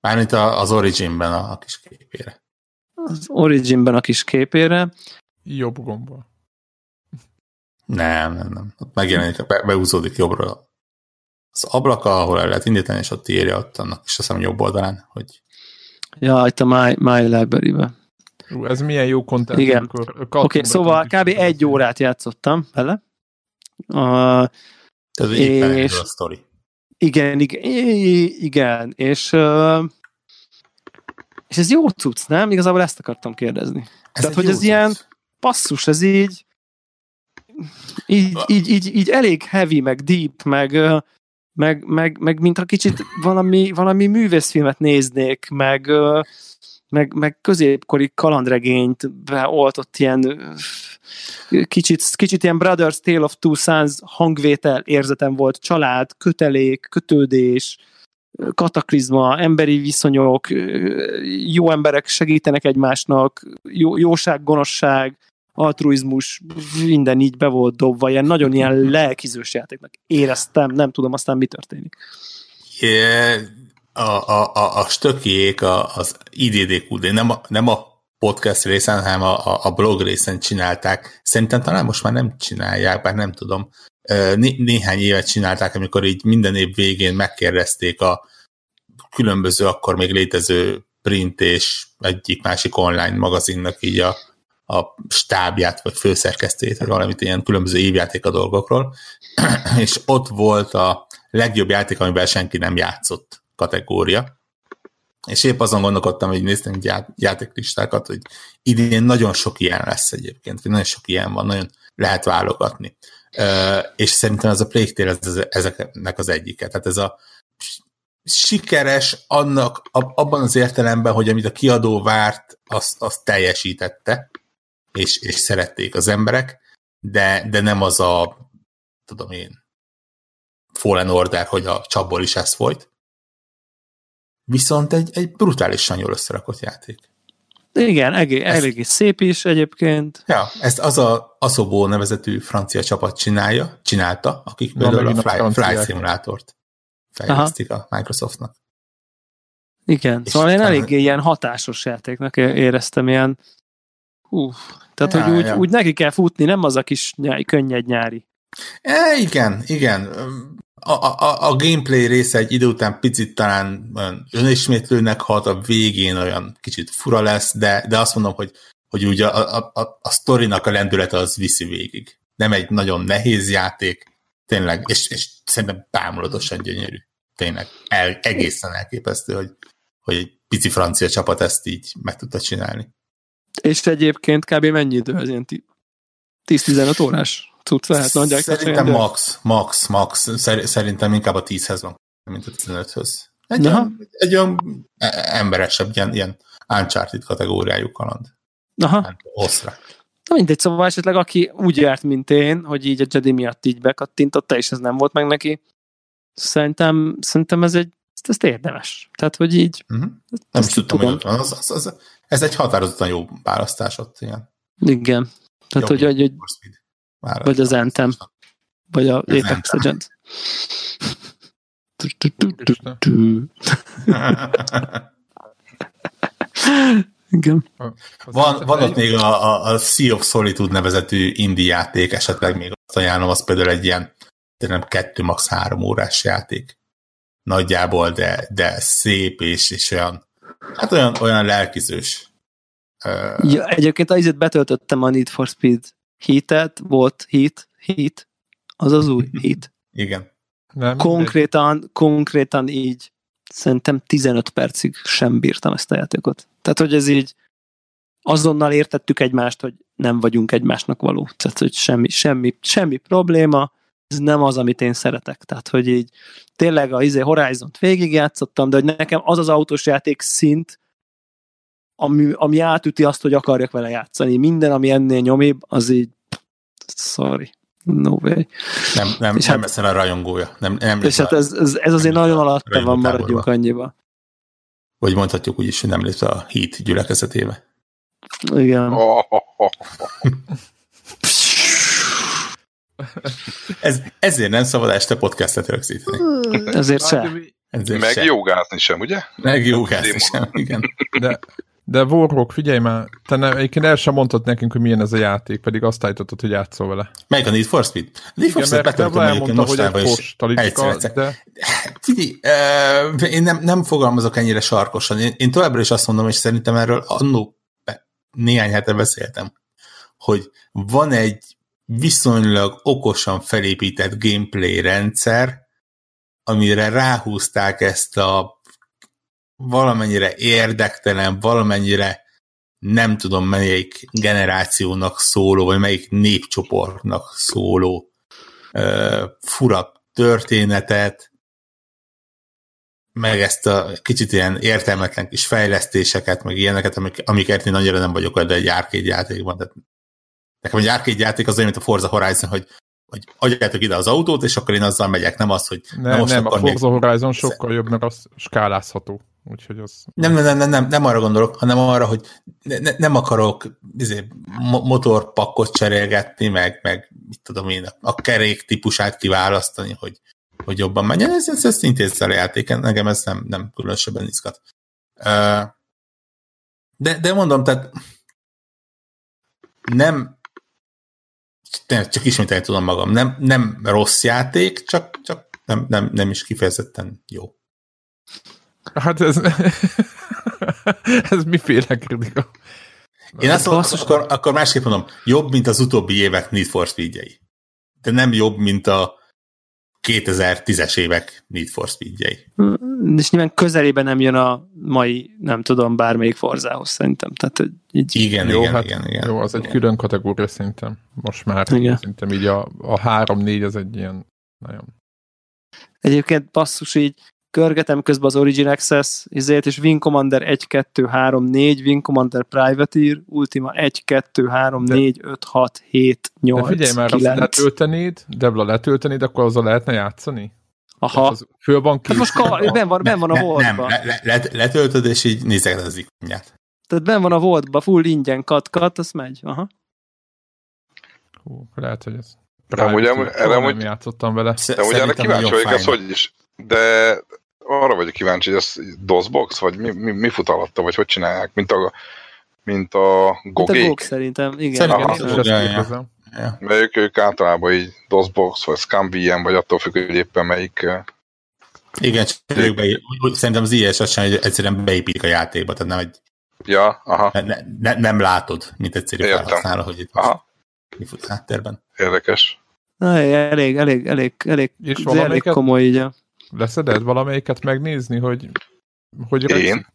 [SPEAKER 4] Mármint az Originben a, a kis képére.
[SPEAKER 3] Az Originben a kis képére.
[SPEAKER 2] Jobb gombbal.
[SPEAKER 4] Nem, nem, nem. Ott megjelenik, be, beúzódik jobbra az ablaka, ahol el lehet indítani, és ott írja ott annak is azt hiszem jobb oldalán, hogy...
[SPEAKER 3] Ja, itt a My, my Library-be.
[SPEAKER 2] Ú, ez milyen jó content.
[SPEAKER 3] Igen. Oké, okay, szóval kb. egy órát játszottam vele. Uh,
[SPEAKER 4] ez és... a sztori.
[SPEAKER 3] Igen, igen, igen, és uh, és ez jó cucc, nem? Igazából ezt akartam kérdezni. Ez Tehát, hogy ez cucc. ilyen passzus, ez így így, így, így, így elég heavy, meg deep, meg, meg, meg, meg mintha kicsit valami, valami művészfilmet néznék, meg, meg, meg középkori kalandregényt beoltott ilyen kicsit, kicsit ilyen Brothers Tale of Two Sons hangvétel érzetem volt, család, kötelék, kötődés, kataklizma, emberi viszonyok, jó emberek segítenek egymásnak, jó, jóság, gonoszság, altruizmus, minden így be volt dobva, ilyen nagyon ilyen lelkizős játéknak éreztem, nem tudom aztán mi történik.
[SPEAKER 4] Yeah, a, a, a, a stökiék az IDDQD, nem a, nem a podcast részen, hanem a, a blog részen csinálták. Szerintem talán most már nem csinálják, bár nem tudom. Né, néhány évet csinálták, amikor így minden év végén megkérdezték a különböző akkor még létező print és egyik másik online magazinnak így a a stábját, vagy főszerkesztét, vagy valamit ilyen különböző évjáték a dolgokról, és ott volt a legjobb játék, amiben senki nem játszott kategória. És épp azon gondolkodtam, hogy néztem egy játéklistákat, hogy idén nagyon sok ilyen lesz egyébként, nagyon sok ilyen van, nagyon lehet válogatni. És szerintem ez a Plague Tale ez, ezeknek az egyike. Tehát ez a sikeres annak, abban az értelemben, hogy amit a kiadó várt, azt, azt teljesítette, és, és szerették az emberek, de, de nem az a, tudom én, Fallen Order, hogy a csapból is ez folyt. Viszont egy, egy brutálisan jól összerakott játék.
[SPEAKER 3] Igen, elég, elég szép is egyébként.
[SPEAKER 4] Ja, ezt az a Asobó nevezetű francia csapat csinálja, csinálta, akik például a Fly, Fly Simulátort fejlesztik Aha. a Microsoftnak.
[SPEAKER 3] Igen, és szóval én eléggé ilyen hatásos játéknak éreztem, ilyen hú, tehát ja, hogy úgy, ja. úgy neki kell futni, nem az a kis nyári, könnyed nyári.
[SPEAKER 4] E, igen, igen. A, a, a gameplay része egy idő után picit talán olyan önismétlőnek hat, a végén olyan kicsit fura lesz, de, de azt mondom, hogy, hogy úgy a, a, a, a sztorinak a lendülete az viszi végig. Nem egy nagyon nehéz játék, tényleg, és, és szerintem bámulatosan gyönyörű. Tényleg, el, egészen elképesztő, hogy, hogy egy pici francia csapat ezt így meg tudta csinálni.
[SPEAKER 3] És egyébként kb. mennyi idő ez ilyen 10-15 órás cucc lehet nagyjából?
[SPEAKER 4] Szerintem max, max, max. Szerintem inkább a 10-hez van, mint a 15-höz. Egy, olyan, egy olyan emberesebb, ilyen, ilyen Uncharted kategóriájú kaland.
[SPEAKER 3] Aha.
[SPEAKER 4] Oszra.
[SPEAKER 3] Na mindegy, szóval esetleg aki úgy járt, mint én, hogy így a Jedi miatt így bekattintotta, és ez nem volt meg neki, szerintem, szerintem ez egy ez érdemes. Tehát, hogy így... Uh-huh.
[SPEAKER 4] Nem is tudtam, hogy az, az, az, ez egy határozottan jó választás ott, ilyen.
[SPEAKER 3] Igen. Tehát, hogy, hogy, hogy vagy az Anthem, vagy a Apex Legends. Igen.
[SPEAKER 4] Van, van ott még a, a, a Sea of Solitude nevezetű indie játék, esetleg még azt ajánlom, az például egy ilyen, de nem kettő, max. három órás játék nagyjából, de, de szép és, és olyan, hát olyan, olyan lelkizős.
[SPEAKER 3] Ja, egyébként azért betöltöttem a Need for Speed Heat-et, volt Heat, Heat, az az új Heat.
[SPEAKER 4] Igen.
[SPEAKER 3] Nem, konkrétan, de... konkrétan így szerintem 15 percig sem bírtam ezt a játékot. Tehát, hogy ez így azonnal értettük egymást, hogy nem vagyunk egymásnak való. Tehát, hogy semmi, semmi, semmi probléma, ez nem az, amit én szeretek. Tehát, hogy így tényleg a izé Horizon-t végigjátszottam, de hogy nekem az az autós játék szint, ami, ami átüti azt, hogy akarjak vele játszani. Minden, ami ennél nyomibb, az így sorry. No way.
[SPEAKER 4] Nem, nem, és nem hát, a rajongója. Nem, nem
[SPEAKER 3] és hát ez, ez, ez azért nagyon alatta van, maradjunk annyiba.
[SPEAKER 4] Vagy mondhatjuk úgy is, hogy nem lép a hit gyülekezetébe.
[SPEAKER 3] Igen.
[SPEAKER 4] Ez, ezért nem szabad este podcastet rögzíteni.
[SPEAKER 3] Ezért se.
[SPEAKER 1] Ezért Meg se. jogázni sem, ugye?
[SPEAKER 4] Meg jogázni sem, igen.
[SPEAKER 2] De de Warrock, figyelj már, te ne, egyébként el sem mondtad nekünk, hogy milyen ez a játék, pedig azt állítottad, hogy játszol vele.
[SPEAKER 4] Melyik a Need for Speed? Need for Speed betöltöm egyébként mostában is.
[SPEAKER 2] Egyszer, de...
[SPEAKER 4] Figyelj, uh, én nem, nem fogalmazok ennyire sarkosan. Én, én továbbra is azt mondom, és szerintem erről annó néhány hete beszéltem, hogy van egy viszonylag okosan felépített gameplay rendszer, amire ráhúzták ezt a valamennyire érdektelen, valamennyire nem tudom melyik generációnak szóló, vagy melyik népcsoportnak szóló uh, fura történetet, meg ezt a kicsit ilyen értelmetlen kis fejlesztéseket, meg ilyeneket, amik, amiket én annyira nem vagyok, de egy arcade játékban. Tehát nekem egy arcade játék az olyan, mint a Forza Horizon, hogy hogy adjátok ide az autót, és akkor én azzal megyek, nem az, hogy...
[SPEAKER 2] Ne, most nem, a Forza még... Horizon sokkal jobb, mert az skálázható. Úgyhogy az...
[SPEAKER 4] Nem, nem, nem, nem, nem arra gondolok, hanem arra, hogy ne, ne, nem akarok izé, motorpakkot cserélgetni, meg, meg mit tudom én, a kerék típusát kiválasztani, hogy, hogy jobban menjen. Ez, ez, ezt intézzel a játéken, nekem ez nem, nem különösebben izgat. De, de mondom, tehát nem csak ismételni tudom magam, nem, nem rossz játék, csak, csak nem, nem, nem is kifejezetten jó.
[SPEAKER 2] Hát ez, ez miféle kritika?
[SPEAKER 4] Én azt mondom, akkor, akkor másképp mondom, jobb, mint az utóbbi évek Need for speed -jei. De nem jobb, mint a 2010-es évek Need for Speedjei.
[SPEAKER 3] Mm, és nyilván közelében nem jön a mai, nem tudom, bármelyik Forzához szerintem. Tehát, hogy
[SPEAKER 4] így... Igen,
[SPEAKER 2] jó,
[SPEAKER 4] igen,
[SPEAKER 2] hát,
[SPEAKER 4] igen, igen.
[SPEAKER 2] Jó, az egy külön kategória szerintem. Most már igen. szerintem így a, a 3-4 az egy ilyen nagyon...
[SPEAKER 3] Egyébként basszus így körgetem közben az Origin Access izét, és Wing Commander 1, 2, 3, 4, Wing Commander Privateer, Ultima 1, 2, 3, de, 4, 5, 6, 7, 8, De figyelj már, 9.
[SPEAKER 2] azt letöltenéd, Debla letöltenéd, akkor azzal lehetne játszani?
[SPEAKER 3] Aha. Az
[SPEAKER 2] föl van
[SPEAKER 3] hát most ka- ben van, ben van a voltba.
[SPEAKER 4] Nem, le, le, letöltöd, és így nézek az ikonját.
[SPEAKER 3] Tehát ben van a voltba, full ingyen kat-kat, az megy. Aha.
[SPEAKER 2] Hú, lehet, hogy ez...
[SPEAKER 1] De amúgy, erre amúgy,
[SPEAKER 2] nem játszottam vele.
[SPEAKER 1] De amúgy erre kíváncsi vagyok, ez hogy is. De arra vagyok kíváncsi, hogy ez DOSBox, vagy mi, mi, mi fut alatta, vagy hogy csinálják, mint a, mint a
[SPEAKER 3] gogék. Mint a GOG szerintem, igen. Szerintem
[SPEAKER 1] ja. Mert ők, ők általában így DOSBox, vagy ScumVM, vagy attól függ, hogy éppen melyik
[SPEAKER 4] igen, csak be, szerintem az ilyes az sem, hogy egyszerűen beépítik a játékba, tehát nem egy...
[SPEAKER 1] Ja, aha.
[SPEAKER 4] Ne, ne, nem látod, mint egyszerű Értem. felhasználó, hogy itt aha. mi fut háttérben.
[SPEAKER 1] Érdekes.
[SPEAKER 3] Na, elég, elég, elég, elég, És elég komoly így a...
[SPEAKER 2] Leszeded valamelyiket megnézni, hogy... hogy
[SPEAKER 1] Én?
[SPEAKER 2] Rez...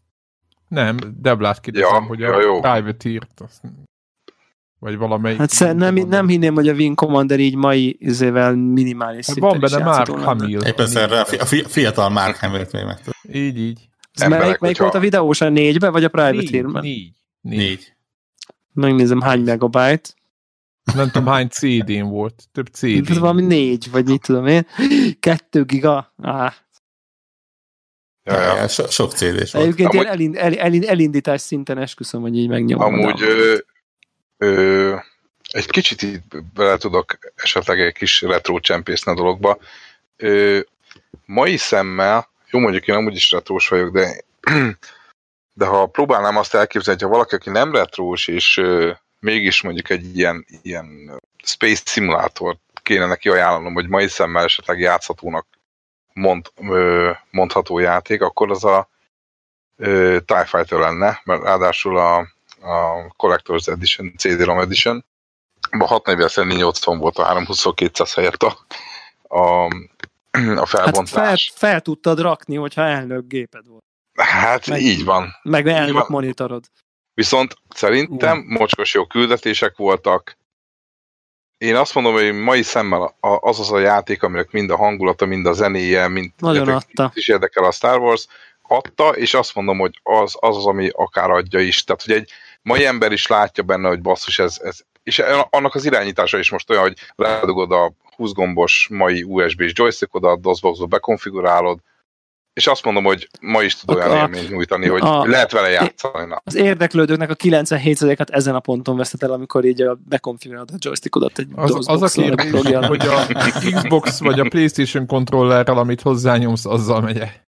[SPEAKER 2] Nem, Deblát kérdezem, ja, hogy a ja, jó. Privateer-t azt... vagy valamelyik...
[SPEAKER 3] Hát nem, nem hinném, hogy a Wing Commander így mai izével minimális
[SPEAKER 2] hát Van benne Mark Hamill.
[SPEAKER 4] Éppen erre a fiatal Mark Hamill-t még meg
[SPEAKER 2] Így, így.
[SPEAKER 3] Ez melyik, melyik volt a videós, a négybe, vagy a Privateer-ben?
[SPEAKER 2] Négy.
[SPEAKER 4] Négy. négy.
[SPEAKER 3] Megnézem, hány megabyte.
[SPEAKER 2] Nem tudom, hány CD-n volt. Több CD.
[SPEAKER 3] Ez valami négy, vagy mit tudom én. Kettő giga. Ah.
[SPEAKER 4] Ja, ja. so, sok CD-s volt.
[SPEAKER 3] Egyébként Amúgy... elind, el, el, elindítás szinten esküszöm, hogy így megnyomom.
[SPEAKER 1] Amúgy ö, ö, egy kicsit itt bele tudok esetleg egy kis retro csempészni a dologba. Ö, mai szemmel, jó mondjuk én amúgy is retrós vagyok, de de ha próbálnám azt elképzelni, hogy ha valaki, aki nem retrós, és mégis mondjuk egy ilyen, ilyen space simulator kéne neki ajánlanom, hogy mai szemmel esetleg játszhatónak mond, mondható játék, akkor az a ö, TIE Fighter lenne, mert ráadásul a, a Collector's Edition, CD-ROM Edition, a 640 80 volt a 322 helyett a, a, a felbontás. Hát
[SPEAKER 3] fel, fel tudtad rakni, hogyha elnök géped volt.
[SPEAKER 1] Hát meg, így van.
[SPEAKER 3] Meg elnök van. monitorod.
[SPEAKER 1] Viszont szerintem uh. mocskos jó küldetések voltak. Én azt mondom, hogy mai szemmel az az a játék, aminek mind a hangulata, mind a zenéje, mind
[SPEAKER 3] Nagyon adta.
[SPEAKER 1] is érdekel a Star Wars, adta, és azt mondom, hogy az az, az ami akár adja is. Tehát, hogy egy mai ember is látja benne, hogy basszus, ez, ez és annak az irányítása is most olyan, hogy rádugod a 20 gombos mai USB-s joystickodat, DOSBox-ba bekonfigurálod, és azt mondom, hogy ma is tud olyan a, élményt nyújtani, hogy a, lehet vele játszani. Na.
[SPEAKER 3] Az érdeklődőknek a 97%-át ezen a ponton veszed el, amikor így a bekonfigurálod a joystickodat egy
[SPEAKER 2] az, az a kérdés, hogy a Xbox vagy a Playstation kontrollerrel, amit hozzányomsz, azzal megy -e?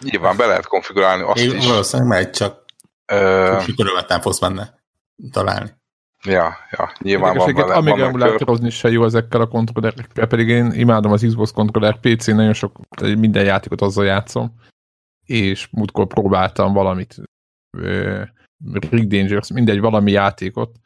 [SPEAKER 1] Nyilván be lehet konfigurálni azt Én is.
[SPEAKER 4] Valószínűleg megy, csak Ö... nem fogsz benne találni.
[SPEAKER 1] Ja, ja, nyilván van vele.
[SPEAKER 2] Amíg emulátorozni se jó ezekkel a kontrollerekkel, pedig én imádom az Xbox kontroller PC, nagyon sok, minden játékot azzal játszom, és múltkor próbáltam valamit, Rick Dangerous, mindegy, valami játékot,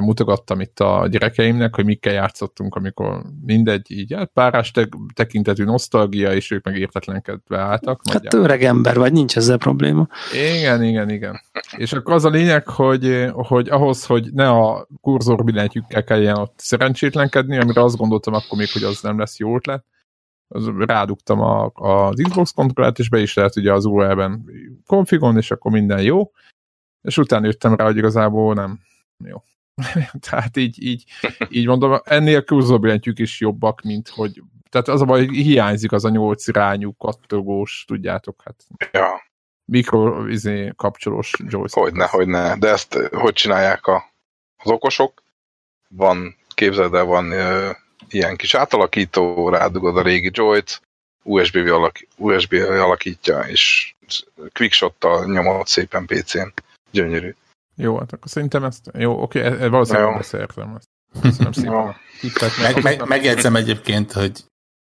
[SPEAKER 2] mutogattam itt a gyerekeimnek, hogy mikkel játszottunk, amikor mindegy, így hát párás te- tekintetű nosztalgia, és ők meg értetlenkedve álltak.
[SPEAKER 3] Hát öreg ember vagy, nincs ezzel probléma.
[SPEAKER 2] Igen, igen, igen. És akkor az a lényeg, hogy, hogy ahhoz, hogy ne a kurzor billentyűkkel kelljen ott szerencsétlenkedni, amire azt gondoltam akkor még, hogy az nem lesz jó ötlet, az rádugtam a, az Xbox kontrollát, és be is lehet ugye az URL-ben konfigon, és akkor minden jó. És utána jöttem rá, hogy igazából nem, jó. tehát így, így, így mondom, ennél kurzorbillentyűk is jobbak, mint hogy tehát az a baj, hogy hiányzik az a nyolc irányú kattogós, tudjátok, hát
[SPEAKER 1] ja.
[SPEAKER 2] mikro izé, kapcsolós joystick.
[SPEAKER 1] Hogyne, hogyne, de ezt hogy csinálják a, az okosok? Van, képzeld el, van ö, ilyen kis átalakító, rádugod a régi joyt, USB, alak, USB alakítja, és quickshot-tal nyomod szépen PC-n. Gyönyörű.
[SPEAKER 2] Jó, hát akkor szerintem ezt, jó, oké, e, e, valószínűleg beszéltem ezt. Köszönöm szépen.
[SPEAKER 4] meg, meg, megjegyzem egyébként, hogy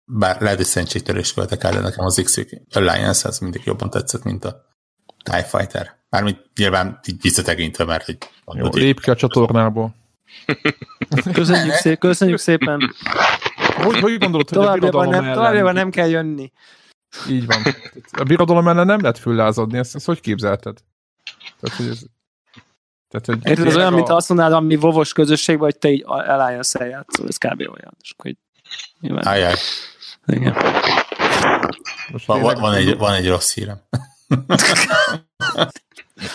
[SPEAKER 4] bár lehet, hogy szentségtörés követek el, de nekem az x Alliance az mindig jobban tetszett, mint a TIE Fighter. Mármint nyilván így visszatekintve, mert hogy...
[SPEAKER 2] Jó, lép ki a csatornából.
[SPEAKER 3] Köszönjük, szépen, köszönjük szépen.
[SPEAKER 2] hogy, hogy gondolod, hogy a birodalom
[SPEAKER 3] nem,
[SPEAKER 2] ellen...
[SPEAKER 3] Továbbjában nem kell jönni.
[SPEAKER 2] Így van. A birodalom ellen nem lehet föllázadni, ezt, ezt hogy képzelted? Tehát, hogy ez...
[SPEAKER 3] Tehát, hogy Érted, ez olyan, a... mint azt mondnád, ami vovos közösségben, hogy te így Alliance el játszol, ez kb. olyan. És akkor így,
[SPEAKER 4] nyilván... Ajaj. Igen. Most van, van, egy, van egy rossz hírem.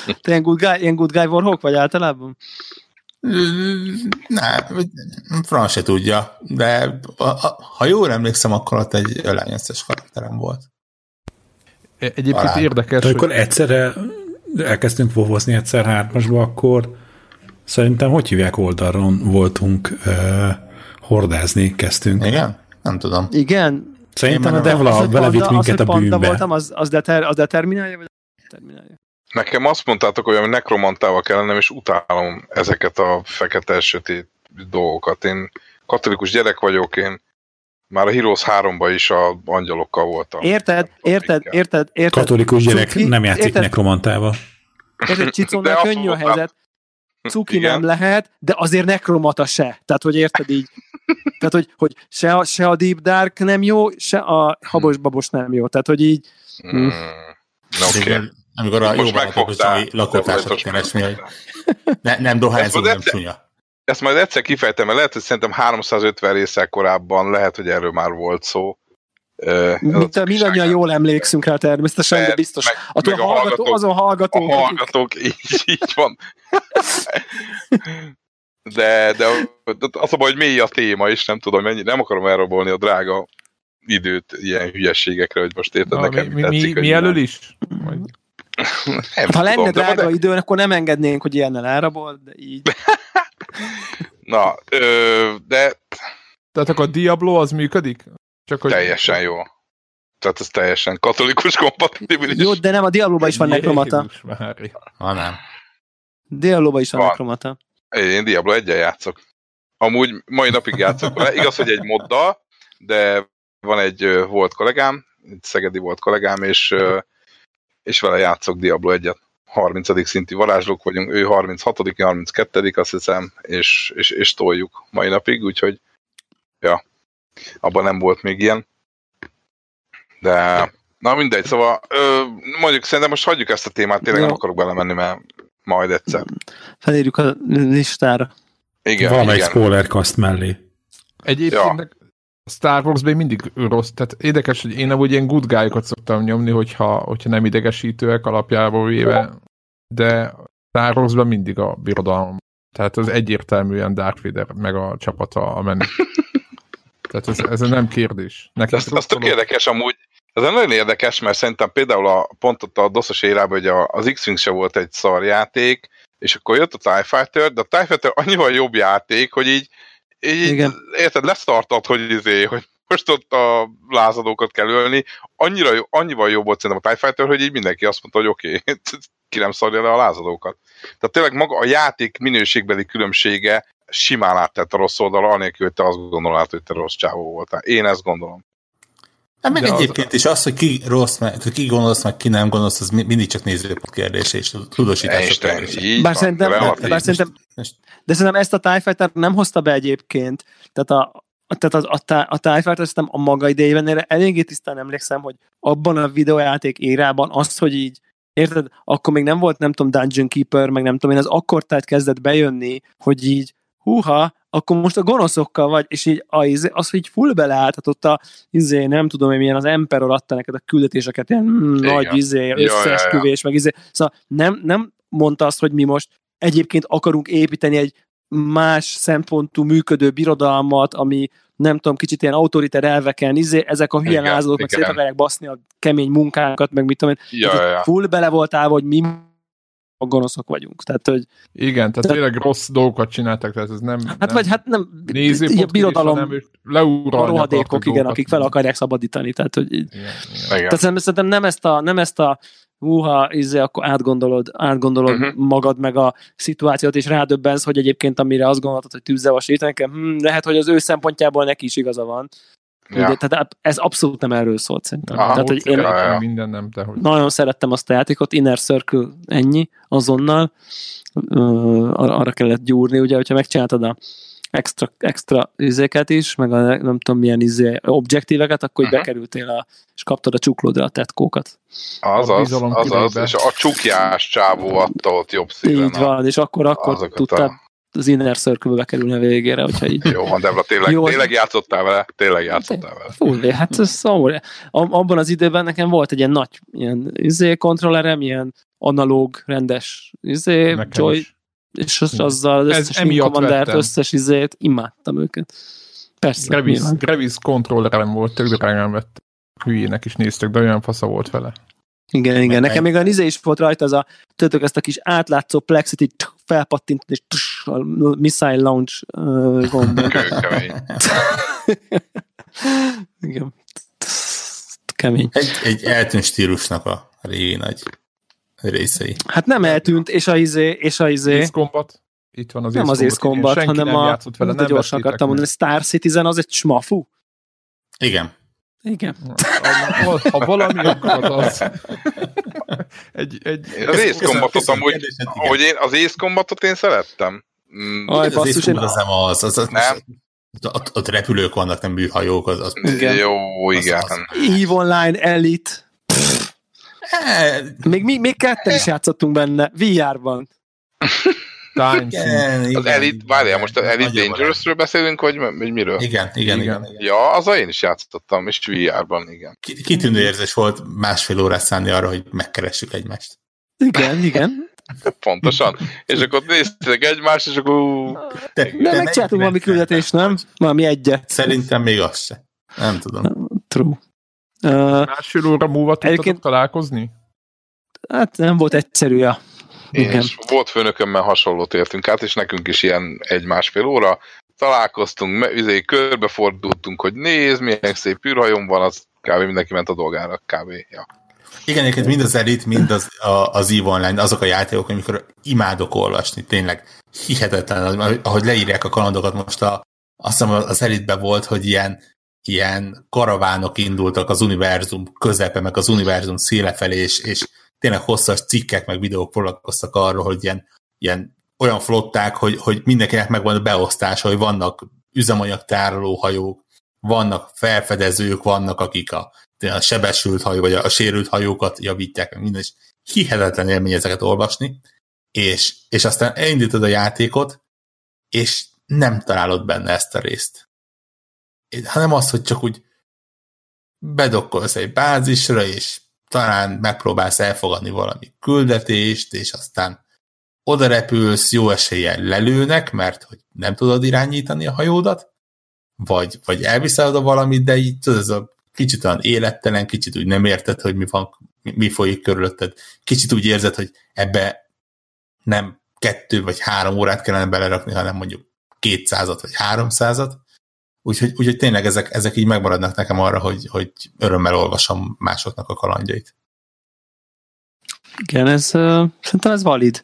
[SPEAKER 3] Te ilyen good guy, ilyen good guy Warhawk vagy általában?
[SPEAKER 4] Nem, Fran se tudja, de ha jól emlékszem, akkor ott egy ölányesztes karakterem volt.
[SPEAKER 2] E, egyébként Arán. érdekes,
[SPEAKER 5] de hogy... akkor egyszerre elkezdtünk vovozni egyszer hármasba, akkor szerintem hogy hívják oldalon voltunk uh, hordázni, kezdtünk.
[SPEAKER 4] Igen? Nem tudom.
[SPEAKER 3] Igen.
[SPEAKER 5] Szerintem a Devla vele vitt minket a bűnbe.
[SPEAKER 3] voltam, az, az, deter, az determinálja, vagy determinálja?
[SPEAKER 1] Nekem azt mondtátok, hogy nekromantával kellene, és utálom ezeket a fekete sötét dolgokat. Én katolikus gyerek vagyok, én már a Heroes 3-ban is a angyalokkal voltam.
[SPEAKER 3] Érted, érted, érted, érted.
[SPEAKER 5] Katolikus gyerek Cuki, nem játszik érted, nekromantával.
[SPEAKER 3] Érted, Csicónak könnyű a helyzet. Cuki Igen. nem lehet, de azért nekromata se. Tehát, hogy érted így. Tehát, hogy, hogy se, a, se a Deep Dark nem jó, se a habos babos nem jó. Tehát, hogy így... Mm.
[SPEAKER 4] Okay. Amikor a jó barátok lakótársat keresni, hogy ne, nem dohányzó, nem csúnya.
[SPEAKER 1] Ezt majd egyszer kifejtem, mert lehet, hogy szerintem 350 részek korábban lehet, hogy erről már volt szó.
[SPEAKER 3] Mint mindannyian jól emlékszünk rá természetesen, de biztos. Meg, a, meg a hallgató, hallgatók, azon hallgatók.
[SPEAKER 1] A hallgatók, így, így van. De, de az a baj, hogy mély a téma, és nem tudom, mennyi, nem akarom elrabolni a drága időt ilyen hülyeségekre, hogy most érted Na, nekem
[SPEAKER 2] mi, tetszik, mi, mi elől is? Majd...
[SPEAKER 3] Nem ha tudom, lenne drága de... idő, akkor nem engednénk, hogy ilyennel elrabol, de így.
[SPEAKER 1] Na, ö, de...
[SPEAKER 2] Tehát akkor a Diablo az működik?
[SPEAKER 1] Csak hogy... Teljesen jó. Tehát ez teljesen katolikus kompatibilis.
[SPEAKER 3] Jó, de nem, a Diablo-ban is van nekromata.
[SPEAKER 4] Ha nem.
[SPEAKER 3] Diablo-ban is van, van. nekromata.
[SPEAKER 1] Én Diablo egyen játszok. Amúgy mai napig játszok vele. Igaz, hogy egy modda, de van egy volt kollégám, egy szegedi volt kollégám, és, és vele játszok Diablo egyet. 30. szintű varázslók vagyunk, ő 36 32 azt hiszem, és, és, és toljuk mai napig, úgyhogy ja, abban nem volt még ilyen. De na mindegy, szóval ö, mondjuk szerintem most hagyjuk ezt a témát, tényleg ja. nem akarok belemenni, mert majd egyszer.
[SPEAKER 3] Felírjuk a listára.
[SPEAKER 5] Igen, Valamelyik spoilerkaszt mellé.
[SPEAKER 2] Egyébként ja. a Star wars még mindig rossz, tehát érdekes, hogy én amúgy ilyen good guy szoktam nyomni, hogyha, hogyha nem idegesítőek alapjából véve, de Star wars mindig a birodalom. Tehát az egyértelműen Darth Vader meg a csapata a menő. Tehát ez, ez nem kérdés.
[SPEAKER 1] Nekem ez, ez tök érdekes amúgy, ez nagyon érdekes, mert szerintem például a, pont ott a DOS-os érában, hogy a, az X-Wing se volt egy szarjáték, és akkor jött a TIE Fighter, de a TIE Fighter annyival jobb játék, hogy így, így Igen. érted, leszartad, hogy, izé, hogy most ott a lázadókat kell ölni. Annyira, annyival jobb volt szerintem a TIE Fighter, hogy így mindenki azt mondta, hogy oké, okay, ki nem szarja le a lázadókat. Tehát tényleg maga a játék minőségbeli különbsége simán áttett a rossz oldalra, anélkül, hogy te azt gondolod, hogy te rossz csávó voltál. Én ezt gondolom.
[SPEAKER 4] Hát meg De egyébként az... is az, hogy ki rossz, meg, hogy ki gondolsz, meg ki nem gondolsz, az mindig csak nézőpont kérdése és tudósítás kérdése.
[SPEAKER 3] Bár szerintem, bár szerintem, de szerintem ezt a TIE Fighter nem hozta be egyébként. Tehát a, tehát az, a, a TIE Fighter szerintem a maga idejében erre eléggé tisztán emlékszem, hogy abban a videójáték érában az, hogy így Érted? Akkor még nem volt, nem tudom, Dungeon Keeper, meg nem tudom én, az akkor tehát kezdett bejönni, hogy így húha, akkor most a gonoszokkal vagy, és így az, izé, az hogy így full beleálltatott a, izé, nem tudom én milyen, az Emperor adta neked a küldetéseket, ilyen mm, nagy izé, összeesküvés, meg izé. Szóval nem, nem mondta azt, hogy mi most egyébként akarunk építeni egy más szempontú működő birodalmat, ami nem tudom, kicsit ilyen autoriter elveken, izé, ezek a hülye lázadók, meg szét akarják baszni a kemény munkánkat, meg mit tudom én. Ja, ja. Full bele voltál, hogy mi a gonoszok vagyunk. Tehát, hogy,
[SPEAKER 2] Igen, tehát tényleg rossz dolgokat csináltak, tehát ez nem...
[SPEAKER 3] Hát
[SPEAKER 2] nem
[SPEAKER 3] vagy hát nem...
[SPEAKER 2] Néző a birodalom,
[SPEAKER 3] a rohadékok, igen, akik fel akarják szabadítani. Tehát, hogy igen, igen. Tehát szerintem nem ezt a, nem ezt a húha, izé, akkor átgondolod, átgondolod uh-huh. magad meg a szituációt, és rádöbbensz, hogy egyébként amire azt gondoltad, hogy tűzzel vasítani, hm, lehet, hogy az ő szempontjából neki is igaza van. Ja. Ugye, tehát ez abszolút nem erről szólt szerintem. Ah, tehát, hogy én ja,
[SPEAKER 2] ja. minden nem, de hogy...
[SPEAKER 3] Nagyon szerettem azt a játékot, Inner Circle ennyi, azonnal. Uh, arra kellett gyúrni, ugye, hogyha megcsináltad a extra, extra izéket is, meg a nem tudom milyen izé, objektíveket, akkor uh-huh. bekerültél a, és kaptad a csuklódra a tetkókat.
[SPEAKER 1] Azaz, azaz, és a csukjás csávó adta ott jobb szíven.
[SPEAKER 3] Így van, és akkor, akkor tudtad a... az inner circle bekerülni a végére, hogyha így...
[SPEAKER 1] Jó, van, Debra, tényleg, Jó, tényleg játszottál vele? Tényleg játszottál vele?
[SPEAKER 3] Fú, hát ez szomorú. Abban az időben nekem volt egy ilyen nagy ilyen izé kontrollerem, ilyen analóg, rendes izé, Joy, is és az, azzal az összes Commandert, összes izét, imádtam őket. Persze.
[SPEAKER 2] Gravis, Gravis kontrollerem volt, tök drágán vett. Hülyének is néztek, de olyan fasza volt vele.
[SPEAKER 3] Igen, igen. Nekem még a izé is volt rajta, az a, tudjátok, ezt a kis átlátszó plexit felpattintani, és tuss, a missile launch uh, gomb. igen. Kemény.
[SPEAKER 4] Egy, egy eltűnt stílusnak a régi nagy részei.
[SPEAKER 3] Hát nem eltűnt, és a izé, és a izé...
[SPEAKER 2] Ace Combat. Itt van az
[SPEAKER 3] Nem az Ace Combat, hanem a... Vele, nem gyorsan akartam mondani, Star Citizen az egy smafu.
[SPEAKER 4] Igen.
[SPEAKER 3] Igen.
[SPEAKER 2] Ha, ha valami, akkor az. egy, egy,
[SPEAKER 1] az Ace Combatot amúgy, hogy én az Ace Combatot én szerettem.
[SPEAKER 4] Mm. Aj, az Ace Combat az nem az, az, az, nem. Ott, ott repülők vannak, nem műhajók. Az, az,
[SPEAKER 1] igen. Jó, igen. Az, az.
[SPEAKER 3] EVE Online Elite. Még, még, még ketten is játszottunk benne, VR-ban.
[SPEAKER 1] Igen, az Elite, várjál, most az Elite Dangerousről beszélünk, vagy, vagy miről?
[SPEAKER 4] Igen, igen, igen. igen.
[SPEAKER 1] Ja, az én is játszottam, és VR-ban, igen.
[SPEAKER 4] Kitűnő érzés volt másfél órát szállni arra, hogy megkeressük egymást.
[SPEAKER 3] Igen, igen.
[SPEAKER 1] Pontosan. És akkor néztek egymást, és akkor...
[SPEAKER 3] De, de, de megcsináltunk valami küldetést, nem? Valami egyet.
[SPEAKER 4] Szerintem még az se. Nem tudom.
[SPEAKER 3] True.
[SPEAKER 2] Másfél óra múlva tudtatok találkozni?
[SPEAKER 3] Hát nem volt egyszerű, ja.
[SPEAKER 1] Igen. És volt főnökömmel hasonlót értünk át, és nekünk is ilyen egy-másfél óra találkoztunk, izé, körbefordultunk, hogy nézd, milyen szép űrhajom van, az kb. mindenki ment a dolgára, kb. Ja.
[SPEAKER 4] Igen, egyébként mind az Elite, mind az, a, az EVE Online, azok a játékok, amikor imádok olvasni, tényleg hihetetlen, ahogy leírják a kalandokat most a, azt hiszem az elite volt, hogy ilyen ilyen karavánok indultak az univerzum közepe, meg az univerzum széle felé, és, és tényleg hosszas cikkek, meg videók foglalkoztak arról, hogy ilyen, ilyen olyan flották, hogy, hogy mindenkinek megvan a beosztása, hogy vannak üzemanyagtároló hajók, vannak felfedezők, vannak akik a, a sebesült hajó, vagy a, a sérült hajókat javítják, minden, és hihetetlen élmény ezeket olvasni, és, és aztán elindítod a játékot, és nem találod benne ezt a részt hanem az, hogy csak úgy bedokkolsz egy bázisra, és talán megpróbálsz elfogadni valami küldetést, és aztán oda repülsz, jó eséllyel lelőnek, mert hogy nem tudod irányítani a hajódat, vagy, vagy elviszel oda valamit, de így tudod, ez a kicsit olyan élettelen, kicsit úgy nem érted, hogy mi, van, mi folyik körülötted, kicsit úgy érzed, hogy ebbe nem kettő vagy három órát kellene belerakni, hanem mondjuk kétszázat vagy háromszázat, Úgyhogy, úgyhogy tényleg ezek, ezek így megmaradnak nekem arra, hogy, hogy örömmel olvasom másoknak a kalandjait.
[SPEAKER 3] Igen, ez uh, szerintem ez valid.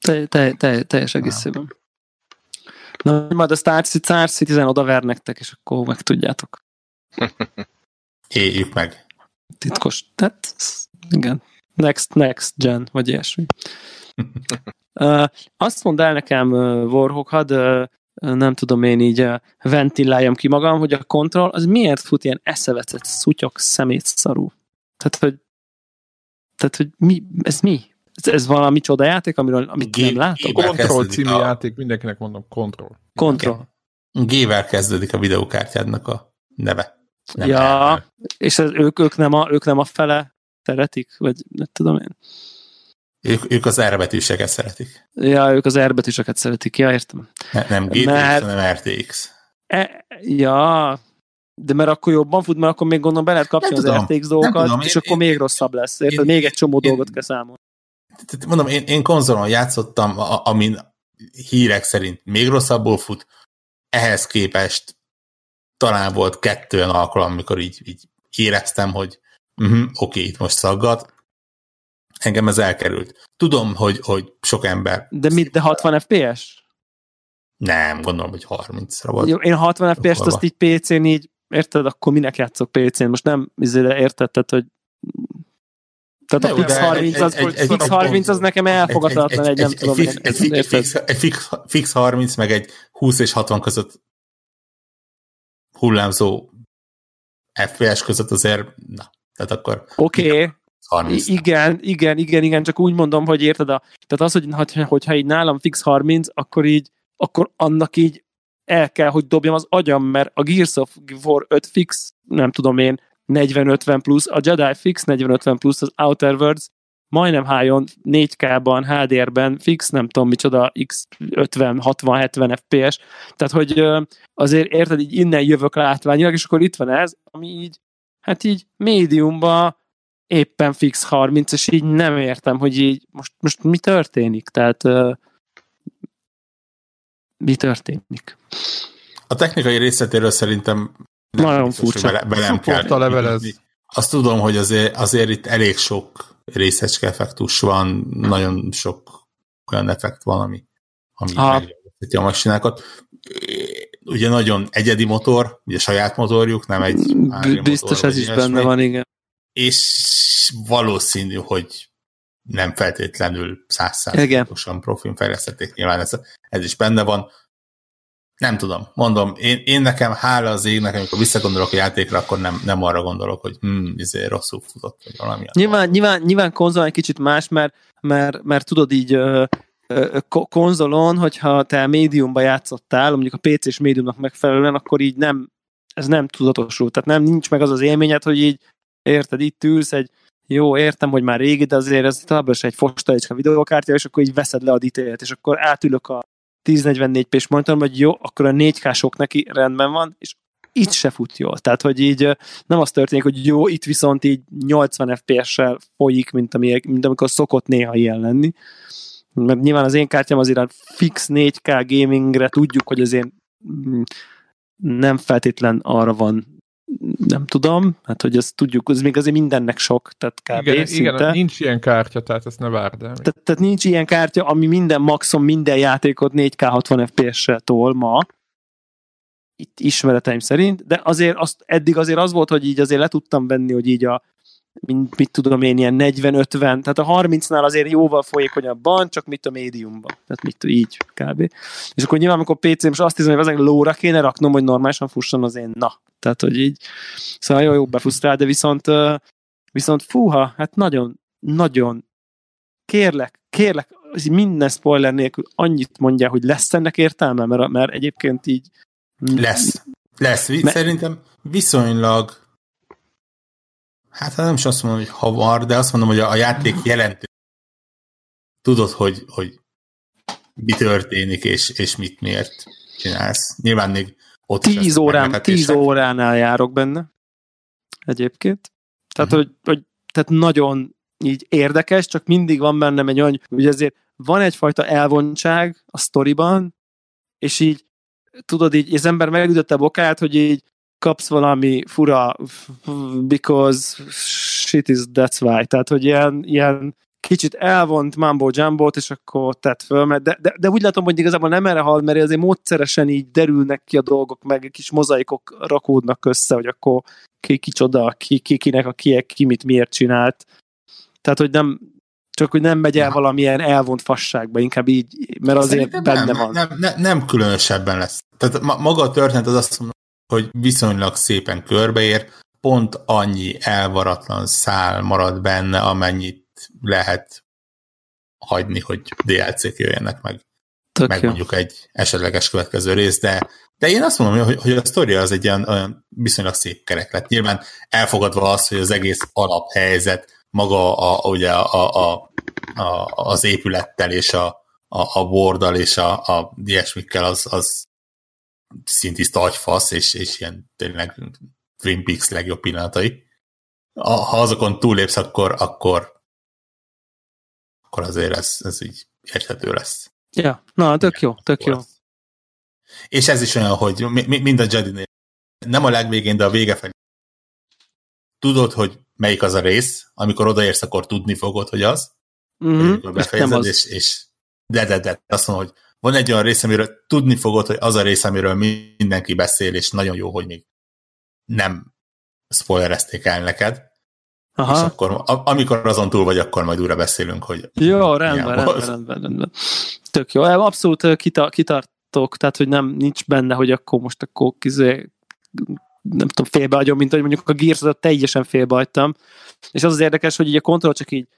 [SPEAKER 3] Te, te, te, teljes egészében. Na, majd a Star, Star Citizen odaver nektek, és akkor meg tudjátok.
[SPEAKER 4] Éljük meg.
[SPEAKER 3] Titkos. Tehát, igen. Next, next gen, vagy ilyesmi. uh, azt mondd el nekem, uh, Warhawk, hadd uh, nem tudom én így ventiláljam ki magam, hogy a kontroll az miért fut ilyen eszevecet, szutyok, szemét szarú. Tehát, hogy, tehát, hogy mi, ez mi? Ez, ez valami csoda játék, amiről, amit G- nem látok?
[SPEAKER 2] Control című a... játék, mindenkinek mondom, Control.
[SPEAKER 3] Control.
[SPEAKER 4] G-vel kezdődik a videókártyádnak a neve.
[SPEAKER 3] Nem ja, el. és ez, ők, ők, nem a, ők nem a fele szeretik, vagy nem tudom én.
[SPEAKER 4] Ők, ők az R betűseket szeretik.
[SPEAKER 3] Ja, ők az R betűseket szeretik, ja, értem.
[SPEAKER 4] Ne, nem GTX, mert... hanem RTX.
[SPEAKER 3] E, ja, de mert akkor jobban fut, mert akkor még gondolom be lehet nem az tudom, RTX dolgokat, tudom, és én, akkor még rosszabb lesz, érted? Még egy csomó én, dolgot kell számolni.
[SPEAKER 4] Mondom, én, én konzolon játszottam, amin hírek szerint még rosszabbul fut, ehhez képest talán volt kettő olyan alkalom, amikor így, így éreztem, hogy uh-huh, oké, itt most szaggat, engem ez elkerült. Tudom, hogy, hogy sok ember...
[SPEAKER 3] De mit, de 60 FPS?
[SPEAKER 4] Nem, gondolom, hogy 30-ra volt.
[SPEAKER 3] Jó, én 60 FPS-t azt így PC-n így, érted, akkor minek játszok PC-n? Most nem izére értetted, hogy Tehát a Fix 30 az, egy, egy, Fix 30 az nekem elfogadhatatlan egy, egy, nem tudom. Egy, egy,
[SPEAKER 4] egy, fix, egy fix, fix 30 meg egy 20 és 60 között hullámzó FPS között azért, na, tehát akkor...
[SPEAKER 3] Oké, okay. 30. Igen, igen, igen, igen, csak úgy mondom, hogy érted, a, tehát az, hogy hogyha így nálam fix 30, akkor így, akkor annak így el kell, hogy dobjam az agyam, mert a Gears of War 5 fix, nem tudom én, 40-50 plusz, a Jedi fix 40-50 plusz, az Outer Worlds majdnem hájon 4K-ban, HDR-ben, fix nem tudom micsoda, X 50, 60, 70 FPS, tehát hogy azért érted, így innen jövök látványilag, és akkor itt van ez, ami így, hát így médiumban éppen fix 30, és így nem értem, hogy így most, most mi történik, tehát mi történik.
[SPEAKER 4] A technikai részletéről szerintem
[SPEAKER 3] nem nagyon furcsa.
[SPEAKER 4] Be, be kell.
[SPEAKER 2] levelez.
[SPEAKER 4] Azt tudom, hogy azért, azért itt elég sok részecske effektus van, nagyon sok olyan effekt van, ami, ami a masinákat. Ugye nagyon egyedi motor, ugye saját motorjuk, nem egy
[SPEAKER 3] Biztos motor, ez is ilyesmi. benne van, igen.
[SPEAKER 4] És valószínű, hogy nem feltétlenül százszázalékosan profin fejlesztették, nyilván ez, ez is benne van. Nem tudom, mondom, én, én nekem hála az égnek, amikor visszagondolok a játékra, akkor nem, nem arra gondolok, hogy hm, izé rosszul futott, vagy valami.
[SPEAKER 3] Nyilván, nyilván, nyilván konzol egy kicsit más, mert, mert, mert tudod így ö, ö, konzolon, hogyha te médiumba játszottál, mondjuk a PC-s médiumnak megfelelően, akkor így nem, ez nem tudatosul, tehát nem nincs meg az az élményed, hogy így érted, itt ülsz egy jó, értem, hogy már régi, de azért ez továbbra is egy fostalicska videókártya, és akkor így veszed le a detail és akkor átülök a 1044p-s monitorom, hogy jó, akkor a 4K sok neki rendben van, és itt se fut jól. Tehát, hogy így nem az történik, hogy jó, itt viszont így 80 FPS-sel folyik, mint, ami, mint amikor szokott néha ilyen lenni. Mert nyilván az én kártyám azért fix 4K gamingre tudjuk, hogy azért mm, nem feltétlen arra van nem tudom, hát hogy ezt tudjuk, ez még azért mindennek sok, tehát kb.
[SPEAKER 2] Igen, szinte. igen nincs ilyen kártya, tehát ezt ne várd el.
[SPEAKER 3] Tehát, tehát nincs ilyen kártya, ami minden maximum, minden játékot 4K 60 FPS-sel tol ma, itt ismereteim szerint, de azért azt, eddig azért az volt, hogy így azért le tudtam venni, hogy így a mint, mit tudom én, ilyen 40-50, tehát a 30-nál azért jóval folyékonyabban, csak mit a médiumban, tehát mit így kb. És akkor nyilván, amikor PC most azt hiszem, hogy ezek lóra kéne raknom, hogy normálisan fusson az én na. Tehát, hogy így, szóval jó, jó befusztrál, de viszont, viszont fúha, hát nagyon, nagyon kérlek, kérlek, minden spoiler nélkül annyit mondja, hogy lesz ennek értelme, mert, mert egyébként így...
[SPEAKER 4] Lesz. Lesz. Mert, Szerintem viszonylag Hát nem is azt mondom, hogy havar, de azt mondom, hogy a, a játék jelentő. Tudod, hogy, hogy mi történik, és, és mit miért csinálsz. Nyilván még ott
[SPEAKER 3] tíz, órán, tíz óránál járok benne egyébként. Tehát, uh-huh. hogy, hogy tehát nagyon így érdekes, csak mindig van bennem egy olyan, hogy azért van egyfajta elvontság a sztoriban, és így tudod, így az ember megütötte a bokát, hogy így kapsz valami fura because shit is that's why, tehát hogy ilyen, ilyen kicsit elvont mambo jumbo és akkor tett föl, de, de, de úgy látom, hogy igazából nem erre hal, mert azért módszeresen így derülnek ki a dolgok, meg kis mozaikok rakódnak össze, hogy akkor ki kicsoda, ki, ki kinek a ki, ki mit miért csinált. Tehát, hogy nem, csak hogy nem megy el valamilyen elvont fasságba, inkább így, mert azért Szerintem benne
[SPEAKER 4] nem,
[SPEAKER 3] van.
[SPEAKER 4] Nem, nem, nem különösebben lesz. Tehát maga a történet az azt mondom, hogy viszonylag szépen körbeér, pont annyi elvaratlan szál marad benne, amennyit lehet hagyni, hogy DLC-k jöjjenek meg. Tök meg jó. mondjuk egy esetleges következő rész, de, de én azt mondom, hogy, hogy a sztori az egy olyan, olyan viszonylag szép kerek lett. Nyilván elfogadva az, hogy az egész alaphelyzet, maga a, ugye a, a, a, az épülettel és a, a, a bordal és a, a ilyesmikkel az, az szintiszta agyfasz, és, és ilyen tényleg Twin Peaks legjobb pillanatai. Ha azokon túlépsz, akkor, akkor, akkor azért ez, ez így érthető lesz.
[SPEAKER 3] Ja, na, tök jó, tök jó.
[SPEAKER 4] És ez is olyan, hogy mind a Jedi-nél nem a legvégén, de a vége felé tudod, hogy melyik az a rész, amikor odaérsz, akkor tudni fogod, hogy az, mm-hmm. amikor befejezed, és, és de, de, de, azt mondom, hogy van egy olyan rész, amiről tudni fogod, hogy az a rész, amiről mindenki beszél, és nagyon jó, hogy még nem spoilerezték el neked. Aha. És akkor, amikor azon túl vagy, akkor majd újra beszélünk, hogy...
[SPEAKER 3] Jó, rendben, rendben, rendben, rendben. Tök jó. Abszolút kita, kitartok, tehát, hogy nem nincs benne, hogy akkor most akkor kizé, nem tudom, félbehagyom, mint hogy mondjuk a gears teljesen félbehagytam. És az az érdekes, hogy így a kontroll csak így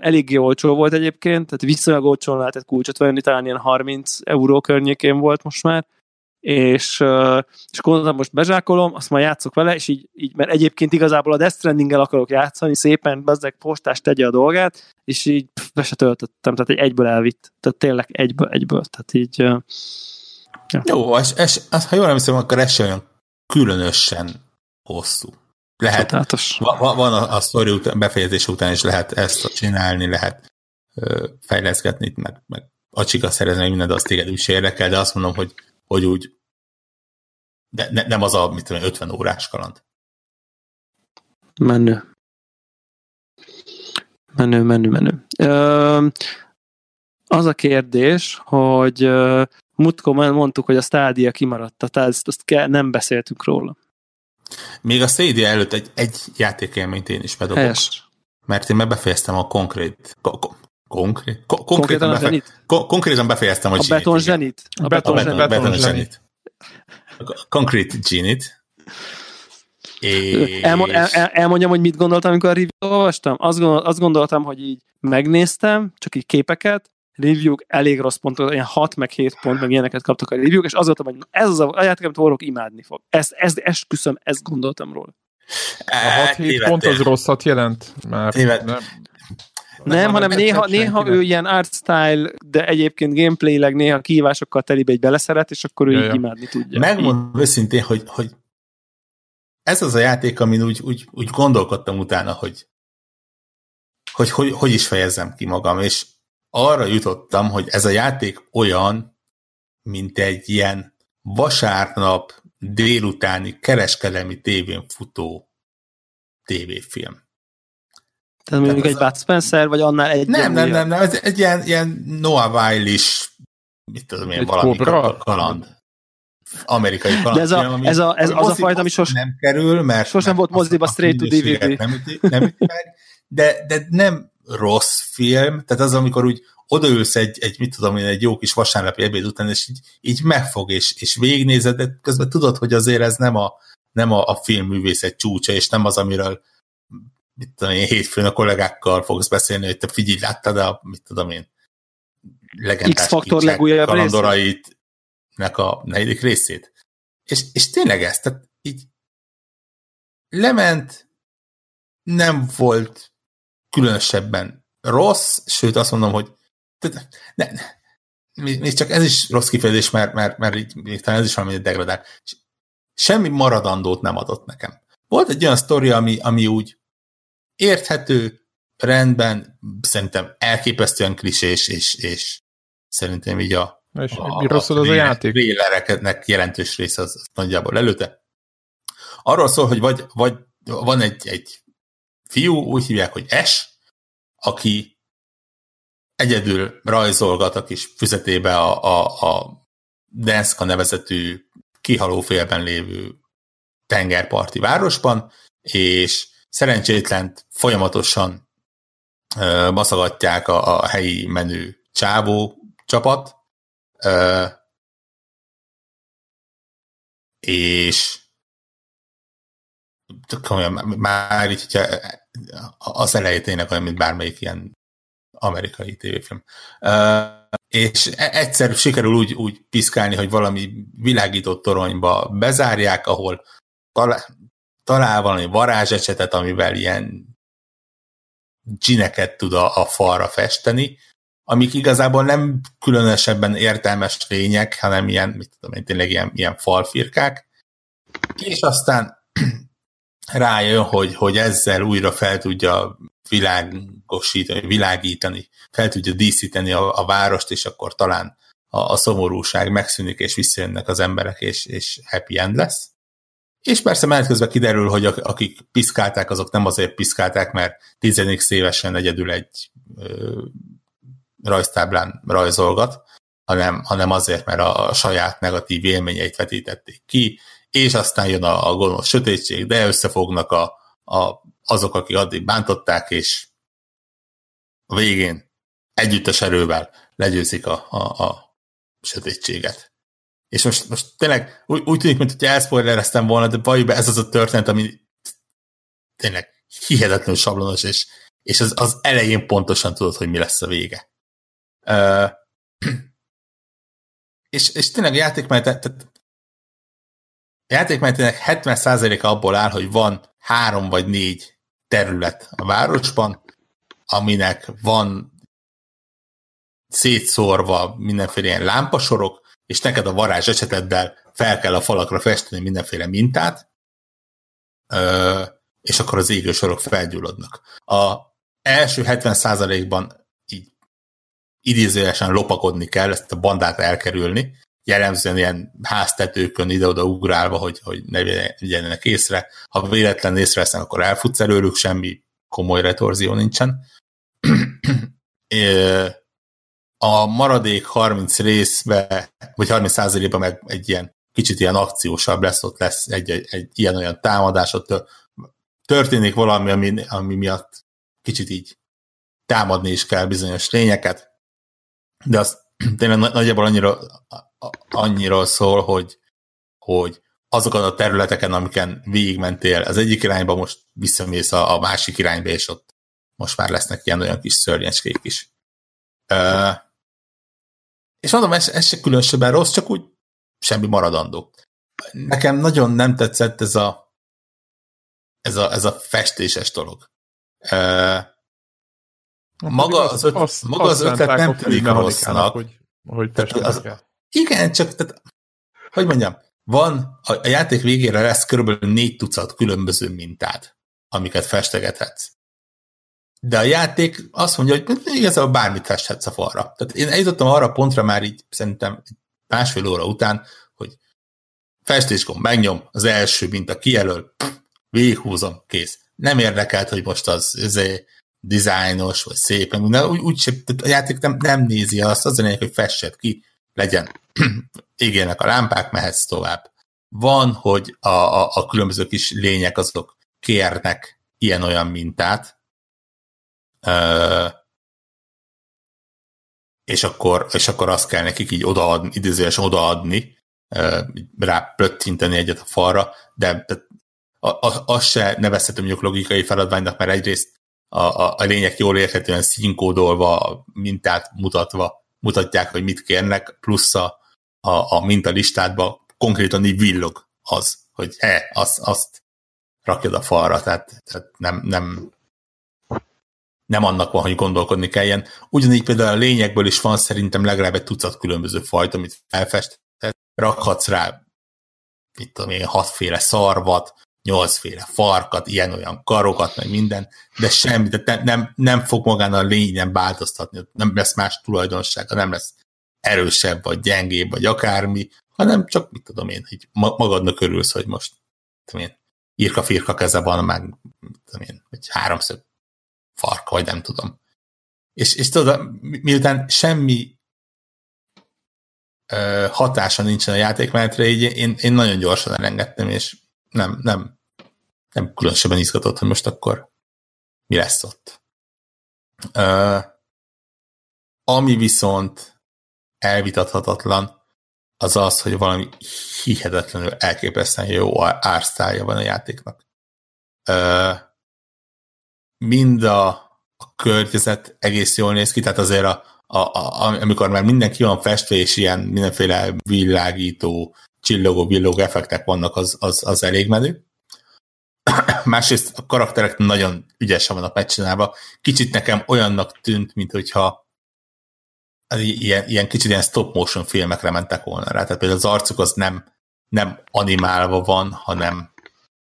[SPEAKER 3] eléggé olcsó volt egyébként, tehát viszonylag olcsón lehetett kulcsot venni, talán ilyen 30 euró környékén volt most már, és, és gondoltam, most bezsákolom, azt már játszok vele, és így, így mert egyébként igazából a Death stranding akarok játszani, szépen bezzeg postás tegye a dolgát, és így pff, be se töltöttem, tehát egy egyből elvitt, tehát tényleg egyből, egyből, tehát így ja.
[SPEAKER 4] Jó, és, és, ha jól emlékszem, akkor ez sem olyan különösen hosszú. Lehet, van, van a, a sztori után, befejezés után is lehet ezt csinálni, lehet ö, fejleszgetni, meg, meg acsika szerezni, meg minden, de az téged is érdekel, de azt mondom, hogy, hogy úgy de ne, nem az a, mit tudom, 50 órás kaland.
[SPEAKER 3] Menő. Menő, menő, menő. Ö, az a kérdés, hogy múltkor mondtuk, hogy a stádia kimaradt, tehát ezt, azt kell, nem beszéltünk róla.
[SPEAKER 4] Még a Stadia előtt egy, egy játékélményt én is bedobok. Helyes. Mert én már befejeztem a konkrét... konkrét? konkrétan, befe, konkrétan befejeztem a,
[SPEAKER 3] a Beton Zenit.
[SPEAKER 4] A Beton, beton, beton, beton Zenit. Concrete Genit.
[SPEAKER 3] És... Elmond, el, el, elmondjam, hogy mit gondoltam, amikor a review olvastam? Azt, gondol, azt gondoltam, hogy így megnéztem, csak így képeket, review elég rossz pontot, ilyen 6 meg 7 pont, meg ilyeneket kaptak a review és az voltam, hogy ez az a, játék, amit Orrok imádni fog. Ezt, ezt esküszöm, ezt gondoltam róla.
[SPEAKER 2] A 6-7 pont az rosszat jelent? Mert
[SPEAKER 3] nem, nem, nem, hanem néha, néha ő ilyen art style, de egyébként gameplayleg néha kihívásokkal telibe egy beleszeret, és akkor ő ja, így imádni tudja.
[SPEAKER 4] Megmondom őszintén, hogy, hogy ez az a játék, amin úgy, úgy, úgy gondolkodtam utána, hogy hogy, hogy hogy is fejezzem ki magam, és arra jutottam, hogy ez a játék olyan, mint egy ilyen vasárnap délutáni kereskedelmi tévén futó tévéfilm.
[SPEAKER 3] Tehát mondjuk Tehát egy Bud Spencer, vagy annál egy...
[SPEAKER 4] Nem, nem, nem, nem, ez egy ilyen, ilyen Noah Wyle-is, mit tudom én, valami kaland. Amerikai kaland.
[SPEAKER 3] De ez a, ez a, ez az a fajta, ami sos...
[SPEAKER 4] nem kerül, mert...
[SPEAKER 3] Sosem volt moziba straight to DVD.
[SPEAKER 4] Nem üti, nem üti meg, de, de nem rossz film, tehát az, amikor úgy odaülsz egy, egy mit tudom én, egy jó kis vasárnapi ebéd után, és így, így megfog, és, és végignézed, de közben tudod, hogy azért ez nem a, nem a, a filmművészet csúcsa, és nem az, amiről mit tudom én, hétfőn a kollégákkal fogsz beszélni, hogy te figyelj, láttad a, mit tudom én, legendás
[SPEAKER 3] X-faktor legújabb
[SPEAKER 4] kalandorait a negyedik részét. És, és tényleg ez, tehát így lement, nem volt különösebben rossz, sőt azt mondom, hogy ne, ne, még csak ez is rossz kifejezés, mert, mert, mert így, még talán ez is valami degradál. Semmi maradandót nem adott nekem. Volt egy olyan sztori, ami, ami úgy érthető, rendben, szerintem elképesztően klisés, és, és szerintem így a,
[SPEAKER 2] és a, a, az a játék?
[SPEAKER 4] Vélereknek jelentős része az, az nagyjából előtte. Arról szól, hogy vagy, vagy van egy, egy fiú, úgy hívják, hogy S, aki egyedül rajzolgat a kis füzetébe a, a, a Denszka nevezetű kihalófélben lévő tengerparti városban, és szerencsétlen folyamatosan ö, baszagatják a, a helyi menő csávó csapat, ö, és komolyan, már így, hogyha az elejét tényleg olyan, mint bármelyik ilyen amerikai tévéfilm. Uh, és e- egyszer sikerül úgy, úgy piszkálni, hogy valami világított toronyba bezárják, ahol talál, talál valami varázsecsetet, amivel ilyen dzsineket tud a, a falra festeni, amik igazából nem különösebben értelmes lények, hanem ilyen, mit tudom én, tényleg ilyen, ilyen falfirkák. És aztán rájön, hogy, hogy ezzel újra fel tudja világosítani, világítani, fel tudja díszíteni a, a várost, és akkor talán a, a szomorúság megszűnik, és visszajönnek az emberek, és, és happy end lesz. És persze menet közben kiderül, hogy akik piszkálták, azok nem azért piszkálták, mert 10 évesen egyedül egy ö, rajztáblán rajzolgat, hanem, hanem azért, mert a, saját negatív élményeit vetítették ki, és aztán jön a, a gonosz sötétség, de összefognak a, a, azok, akik addig bántották, és a végén együttes erővel legyőzik a, a, a sötétséget. És most, most tényleg úgy, úgy tűnik, mint hogy elszpoilereztem volna, de valójában ez az a történet, ami tényleg hihetetlenül sablonos, és, és az, az elején pontosan tudod, hogy mi lesz a vége. Uh, és, és tényleg a játékmenet, tehát a játékmenetének 70%-a abból áll, hogy van három vagy négy terület a városban, aminek van szétszórva mindenféle ilyen lámpasorok, és neked a varázs eseteddel fel kell a falakra festeni mindenféle mintát, és akkor az égő sorok felgyulladnak. A első 70%-ban így idézőjesen lopakodni kell, ezt a bandát elkerülni, jellemzően ilyen háztetőkön ide-oda ugrálva, hogy, hogy ne vigyenek észre. Ha véletlen észrevesznek, akkor elfutsz előlük, semmi komoly retorzió nincsen. a maradék 30 részbe, vagy 30 százalékban meg egy ilyen kicsit ilyen akciósabb lesz, ott lesz egy, egy, egy ilyen-olyan támadás, ott történik valami, ami, ami miatt kicsit így támadni is kell bizonyos lényeket, de az tényleg nagyjából annyira, annyira szól, hogy, hogy azokat a területeken, amiken végigmentél az egyik irányba, most visszamész a, a másik irányba, és ott most már lesznek ilyen olyan kis szörnyecskék is. Uh, és mondom, ez, ez se különösebben rossz, csak úgy semmi maradandó. Nekem nagyon nem tetszett ez a ez a, ez a festéses dolog. Uh, maga az, öt, azt, maga az ötlet nem tűnik rossznak. Hogy, hogy az, igen, csak tehát, hogy mondjam, van, a, a játék végére lesz körülbelül négy tucat különböző mintát, amiket festegethetsz. De a játék azt mondja, hogy igazából bármit festhetsz a falra. Tehát én eljutottam arra a pontra már így szerintem másfél óra után, hogy festéskon megnyom, az első minta kijelöl, végighúzom, kész. Nem érdekelt, hogy most az, az dizájnos, vagy szépen, de úgy, úgy a játék nem, nem nézi azt, az a lényeg, hogy fessed ki, legyen égjenek a lámpák, mehetsz tovább. Van, hogy a, a, a különböző kis lények azok kérnek ilyen-olyan mintát, és akkor, és akkor azt kell nekik így odaadni, idézőesen odaadni, rá plöttinteni egyet a falra, de, azt se nevezhetem mondjuk logikai feladványnak, mert egyrészt a, a, a lények jól érthetően színkódolva, mintát mutatva mutatják, hogy mit kérnek, plusz a, a, a mintalistádba konkrétan így villog az, hogy he, azt, azt rakjad a falra, tehát, tehát nem, nem, nem annak van, hogy gondolkodni kelljen. Ugyanígy például a lényekből is van szerintem legalább egy tucat különböző fajt, amit felfestett, rakhatsz rá, mit tudom én, hatféle szarvat, nyolcféle farkat, ilyen-olyan karokat, meg minden, de semmi, de nem, nem, fog magán a lényen változtatni, nem lesz más tulajdonsága, nem lesz erősebb, vagy gyengébb, vagy akármi, hanem csak, mit tudom én, hogy magadnak örülsz, hogy most, tudom én, írka-firka keze van, meg, mit tudom én, vagy háromszög farka, vagy nem tudom. És, és tudod, miután semmi hatása nincsen a játékmenetre, így én, én nagyon gyorsan elengedtem, és nem, nem, nem különösebben izgatott, hogy most akkor mi lesz ott. Ö, ami viszont elvitathatatlan, az az, hogy valami hihetetlenül elképesztően jó ársztálja van a játéknak. Ö, mind a, a környezet egész jól néz ki, tehát azért a, a, a, amikor már mindenki van festve, és ilyen mindenféle világító, csillogó, villogó effektek vannak, az, az, az elég menő. Másrészt a karakterek nagyon ügyesen vannak megcsinálva. Kicsit nekem olyannak tűnt, mint hogyha ilyen, ilyen kicsit ilyen stop motion filmekre mentek volna rá. Tehát például az arcuk az nem, nem animálva van, hanem,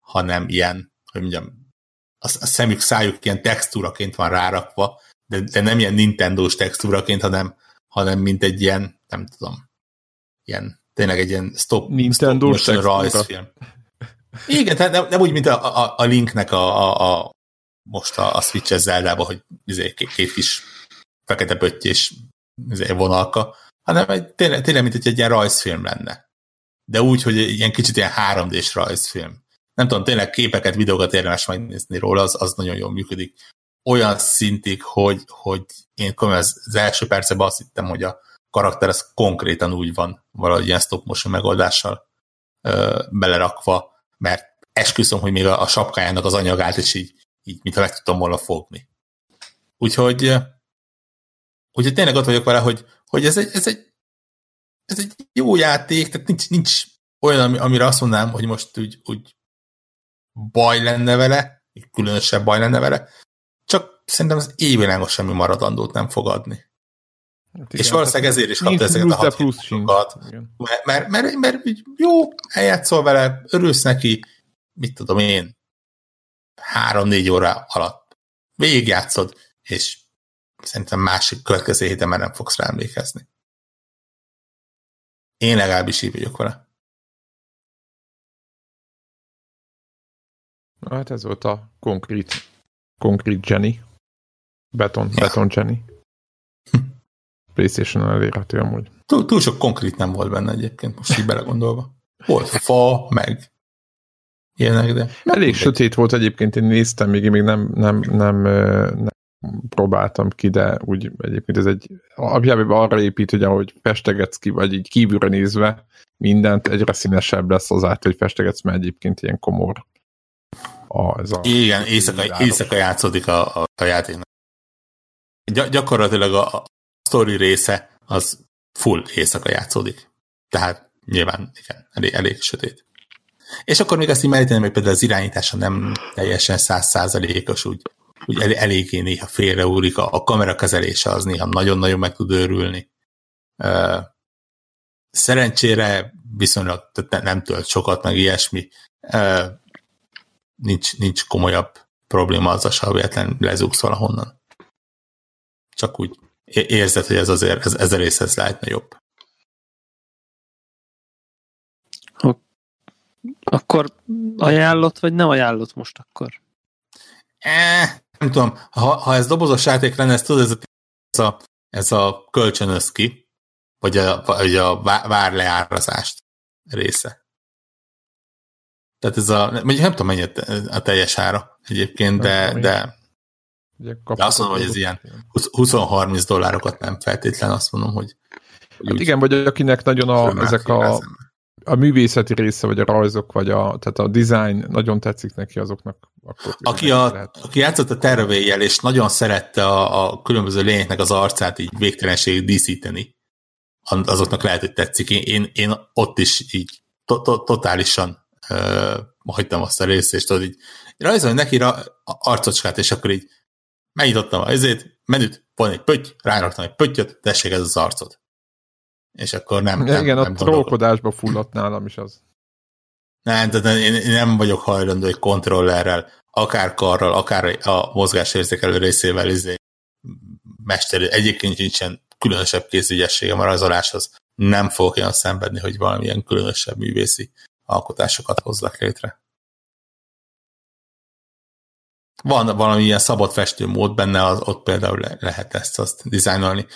[SPEAKER 4] hanem ilyen, hogy mondjam, a, a szemük, szájuk ilyen textúraként van rárakva, de, de nem ilyen Nintendo-s textúraként, hanem, hanem mint egy ilyen, nem tudom, ilyen, tényleg egy ilyen stop,
[SPEAKER 2] Nintendo
[SPEAKER 4] stop rajzfilm. Igen, tehát nem, nem úgy, mint a, a, a Linknek a, a, a most a, a Switch-es Zelda-ba, hogy izé, két, kis fekete pöttyés izé, vonalka, hanem egy, tényleg, tényleg, mint hogy egy ilyen rajzfilm lenne. De úgy, hogy ilyen kicsit ilyen 3D-s rajzfilm nem tudom, tényleg képeket, videókat érdemes megnézni róla, az, az nagyon jól működik. Olyan szintig, hogy, hogy én komolyan az első percben azt hittem, hogy a karakter az konkrétan úgy van valahogy ilyen stop motion megoldással ö, belerakva, mert esküszöm, hogy még a, a sapkájának az anyagát is így, így mintha meg tudtam volna fogni. Úgyhogy, úgyhogy tényleg ott vagyok vele, hogy, hogy ez, egy, ez, egy, ez egy jó játék, tehát nincs, nincs olyan, amire azt mondanám, hogy most úgy, úgy baj lenne vele, különösebb baj lenne vele, csak szerintem az évvilágos semmi maradandót nem fog adni. Hát igen, és valószínűleg ezért is kapta ezeket a hat mert, mert, mert, mert jó, eljátszol vele, örülsz neki, mit tudom én, három-négy óra alatt végigjátszod, és szerintem másik következő héten már nem fogsz rá emlékezni. Én legalábbis így vagyok vele.
[SPEAKER 2] Hát ez volt a konkrét, konkrét Jenny. Beton, ja. beton Jenny. Playstation elérhető amúgy.
[SPEAKER 4] Túl, túl sok konkrét nem volt benne egyébként, most így belegondolva. Volt fa, meg ilyenek, de...
[SPEAKER 2] Elég mindegy. sötét volt egyébként, én néztem, még én még nem, nem, nem, nem próbáltam ki, de úgy egyébként ez egy, alapjában arra épít, hogy ahogy festegetsz ki, vagy így kívülre nézve, mindent egyre színesebb lesz azáltal, hogy festegetsz, mert egyébként ilyen komor
[SPEAKER 4] a, ez a Igen, éjszaka, éjszaka játszódik a, a, a játéknak. Gy- gyakorlatilag a, a story része az full éjszaka játszódik. Tehát nyilván igen, elég, elég sötét. És akkor még azt így meríteném, hogy például az irányítása nem teljesen százszázalékos, úgy, úgy el, eléggé néha félreúrik, a, a kamera kezelése az néha nagyon-nagyon meg tud őrülni. Szerencsére viszonylag nem tölt sokat, meg ilyesmi. Nincs, nincs komolyabb probléma az ha véletlen lezúgsz valahonnan. Csak úgy érzed, hogy ez azért, ez, ez a rész ez lehetne jobb.
[SPEAKER 3] Akkor ajánlott, vagy nem ajánlott most akkor?
[SPEAKER 4] Eh, nem tudom, ha, ha ez dobozos játék lenne, ez tudod, ez a, ez a, ez a kölcsönöz ki, vagy a, vagy a várleárazást része. Tehát ez a, mondjuk nem tudom mennyi a teljes ára egyébként, de, de, de azt mondom, hogy ez ilyen 20-30 dollárokat nem feltétlen, azt mondom, hogy
[SPEAKER 2] Hát igen, vagy akinek nagyon a, ezek a, a művészeti része, vagy a rajzok, vagy a, tehát a design nagyon tetszik neki azoknak.
[SPEAKER 4] Akkor aki, a, aki játszott a tervéjel, és nagyon szerette a, a különböző lényeknek az arcát így végtelenségig díszíteni, azoknak lehet, hogy tetszik. Én, én, én ott is így to, to, totálisan uh, hagytam azt a részt, és tudod így rajzolni neki a arcocskát, és akkor így megnyitottam ezért, menüt, van egy pötty, ráraktam egy pöttyöt, tessék ez az arcod. És akkor nem.
[SPEAKER 2] nem igen, nem a trókodásba fulladt nálam is az.
[SPEAKER 4] Nem, én, én nem vagyok hajlandó egy kontrollerrel, akár karral, akár a mozgásérzékelő részével izé, mester, egyébként nincsen különösebb kézügyességem a rajzoláshoz. Nem fogok olyan szenvedni, hogy valamilyen különösebb művészi alkotásokat hozzak létre. Van valami ilyen szabad festő mód benne, az, ott például le, lehet ezt azt dizájnolni.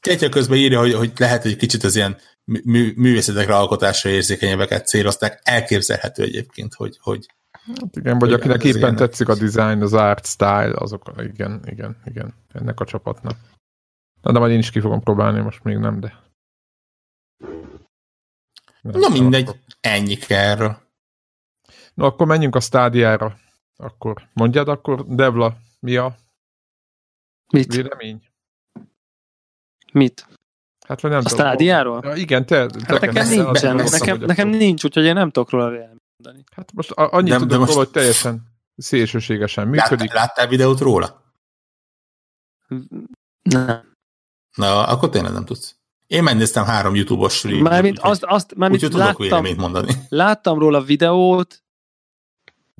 [SPEAKER 4] Kétja közben írja, hogy, hogy lehet, hogy kicsit az ilyen mű, művészetekre alkotásra érzékenyebeket célozták. Elképzelhető egyébként, hogy, hogy
[SPEAKER 2] Hát igen, vagy akinek éppen tetszik a design, az art style, azok, igen, igen, igen, ennek a csapatnak. Na, de majd én is ki fogom próbálni, most még nem, de...
[SPEAKER 4] Nem Na mindegy, ennyi erről.
[SPEAKER 2] No, akkor menjünk a stádiára. Akkor mondjad akkor, Devla, mi a
[SPEAKER 3] Mit?
[SPEAKER 2] vélemény?
[SPEAKER 3] Mit?
[SPEAKER 2] Hát, vagy nem
[SPEAKER 3] a stádiáról?
[SPEAKER 2] Ja, igen, te, te
[SPEAKER 3] hát nekem nincsen, nekem, nekem nincs, úgyhogy én nem tudok róla véleményt mondani.
[SPEAKER 2] Hát most annyit nem, tudom most... róla, hogy teljesen szélsőségesen működik.
[SPEAKER 4] Láttál, láttál videót róla?
[SPEAKER 3] Nem.
[SPEAKER 4] Na, akkor tényleg nem tudsz. Én megnéztem három YouTube-os
[SPEAKER 3] Mármint azt, azt mármint úgy,
[SPEAKER 4] tudok véleményt mondani.
[SPEAKER 3] Láttam róla videót,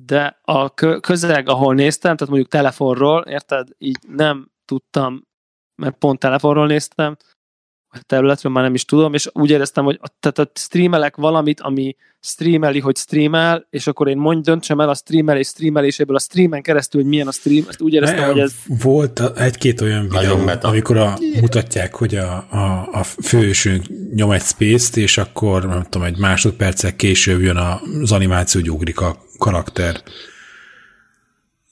[SPEAKER 3] de a közeg, ahol néztem, tehát mondjuk telefonról, érted, így nem tudtam, mert pont telefonról néztem, területről, már nem is tudom, és úgy éreztem, hogy tehát a streamelek valamit, ami streameli, hogy streamel, és akkor én mondj, döntsem el a streamelés streameléséből a streamen keresztül, hogy milyen a stream, ezt úgy éreztem, ne, hogy ez...
[SPEAKER 5] Volt egy-két olyan videó, amikor a, mutatják, hogy a, a, a fősünk nyom egy space-t, és akkor nem tudom, egy másodperccel később jön az animáció, hogy ugrik a karakter.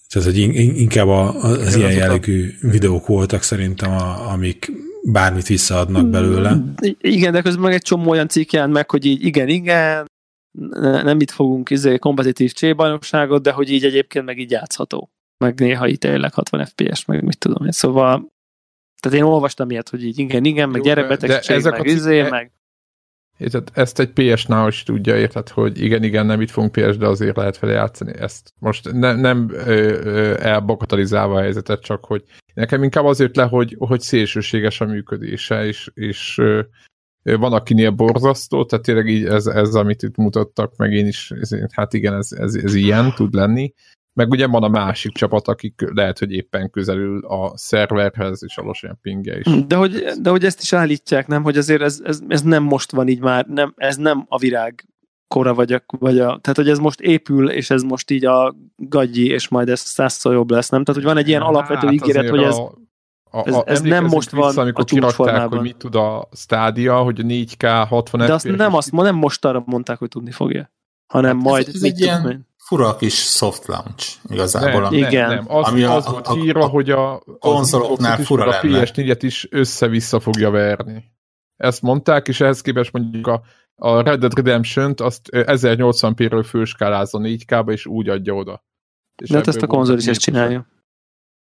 [SPEAKER 5] Tehát, hogy inkább az ilyen jellegű videók voltak szerintem, a, amik bármit visszaadnak belőle.
[SPEAKER 3] Igen, de közben meg egy csomó olyan cikk jelent meg, hogy így igen, igen, nem itt fogunk izé, kompetitív csébajnokságot, de hogy így egyébként meg így játszható. Meg néha itt tényleg 60 FPS, meg mit tudom én. Szóval tehát én olvastam ilyet, hogy így igen, igen, meg gyerekbetegség, meg a izé, e... meg
[SPEAKER 2] Érted, ezt egy PS-nál is tudja, érted, hogy igen, igen, nem itt fogunk PS, de azért lehet vele játszani. Ezt most ne, nem elbakatalizálva a helyzetet, csak hogy nekem inkább azért le, hogy, hogy szélsőséges a működése, és, és van akinél borzasztó, tehát tényleg így ez, ez amit itt mutattak, meg én is, ez, hát igen, ez, ez, ez ilyen tud lenni, meg ugye van a másik csapat, akik lehet, hogy éppen közelül a szerverhez, és alacsony pingje is.
[SPEAKER 3] De hogy, de hogy ezt is állítják, nem? Hogy azért ez, ez, ez nem most van így már, nem, ez nem a virág kora vagy a, vagy a, tehát hogy ez most épül, és ez most így a gagyi, és majd ez százszor jobb lesz, nem? Tehát, hogy van egy ilyen alapvető hát ígéret, hogy ez, a, a, ez, ez nem most van vissza,
[SPEAKER 2] amikor a csúcsformában. hogy mit tud a stádia, hogy a 4K 60
[SPEAKER 3] De azt nem, azt, nem most arra mondták, hogy tudni fogja, hanem hát majd
[SPEAKER 4] ez, ez egy ilyen, fura kis soft launch igazából.
[SPEAKER 3] Nem, igen. Nem,
[SPEAKER 2] az, ami a, az volt írva, hogy a,
[SPEAKER 4] konzoloknál fura
[SPEAKER 2] a PS4-et is össze-vissza fogja verni. Ezt mondták, és ehhez képest mondjuk a, a Red Dead Redemption-t azt 1080p-ről főskálázza 4K-ba, és úgy adja oda.
[SPEAKER 3] És De hát ezt a konzol is ezt csinálja.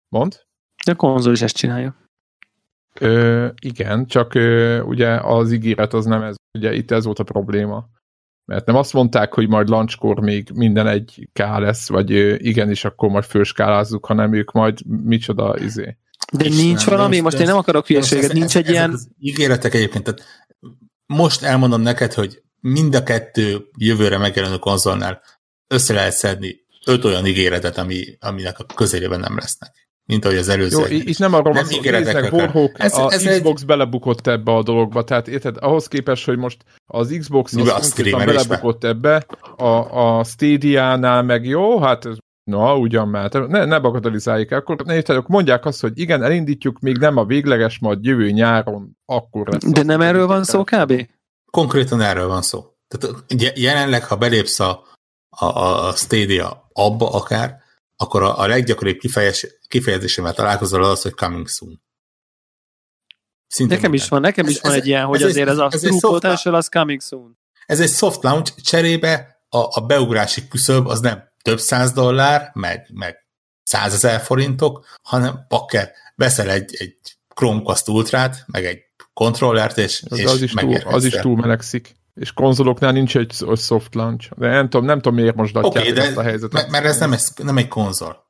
[SPEAKER 2] Mond?
[SPEAKER 3] De a konzol is ezt csinálja.
[SPEAKER 2] Ö, igen, csak ö, ugye az ígéret az nem ez. Ugye itt ez volt a probléma mert nem azt mondták, hogy majd launchkor még minden egy K lesz, vagy igenis akkor majd főskálázzuk, hanem ők majd micsoda izé.
[SPEAKER 3] De és nincs valami, most én nem akarok hülyeséget, nincs egy ilyen... Az
[SPEAKER 4] ígéretek egyébként, tehát most elmondom neked, hogy mind a kettő jövőre megjelenő konzolnál össze lehet szedni öt olyan ígéretet, ami, aminek a közelében nem lesznek mint ahogy az előző. Jó,
[SPEAKER 2] itt nem arról van szó, néznek, Warhawk, ez, a ez Xbox egy... belebukott ebbe a dologba, tehát érted, ahhoz képest, hogy most az Xbox az belebukott ebbe, a, a Stadia-nál meg jó, hát Na, ugyan már, ne, ne bagatalizáljuk akkor ne érted, mondják azt, hogy igen, elindítjuk, még nem a végleges, majd jövő nyáron, akkor lesz.
[SPEAKER 3] De nem erről van szó kb?
[SPEAKER 4] Konkrétan erről van szó. Tehát jelenleg, ha belépsz a, a, a Stadia abba akár, akkor a, a leggyakoribb kifejezés, kifejezésével találkozol az, hogy coming soon.
[SPEAKER 3] Szinte nekem minden. is van, nekem is ez, van egy ilyen, hogy ez azért ez a ez true potential, az coming soon.
[SPEAKER 4] Ez egy soft launch, cserébe a, a beugrási küszöb az nem több száz dollár, meg, meg százezer forintok, hanem pakker, veszel egy, egy Chromecast Ultrát, meg egy kontrollert, és,
[SPEAKER 2] az,
[SPEAKER 4] és
[SPEAKER 2] az, is túl, az is túl melegszik. És konzoloknál nincs egy soft launch. De nem tudom, nem tudom miért most adják okay, ezt a helyzetet.
[SPEAKER 4] Mert, mert ez nem, ez nem egy konzol.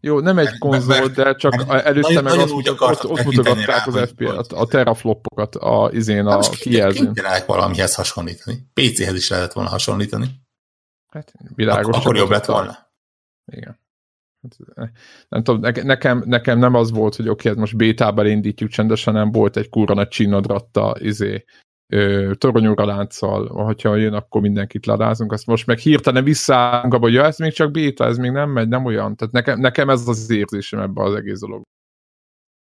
[SPEAKER 2] Jó, nem egy konzol, mert, de csak mert előtte meg azt ott, ott mutogatták az FPS, a, a teraflopokat a izén a kijelzőn.
[SPEAKER 4] Nem valamihez hasonlítani. PC-hez is lehetett volna hasonlítani.
[SPEAKER 2] Hát világos.
[SPEAKER 4] Ak- akkor jobb lett volna.
[SPEAKER 2] Igen. Hát, nem tudom, nekem, nekem nem az volt, hogy oké, okay, most bétában indítjuk csendesen, nem volt egy kurva nagy csinadratta izé, toronyúra lánccal, hogyha jön, akkor mindenkit ladázunk, azt most meg hirtelen visszaállunk abba, hogy ja, ez még csak béta, ez még nem megy, nem olyan. Tehát nekem, nekem ez az érzésem ebben az egész dolog.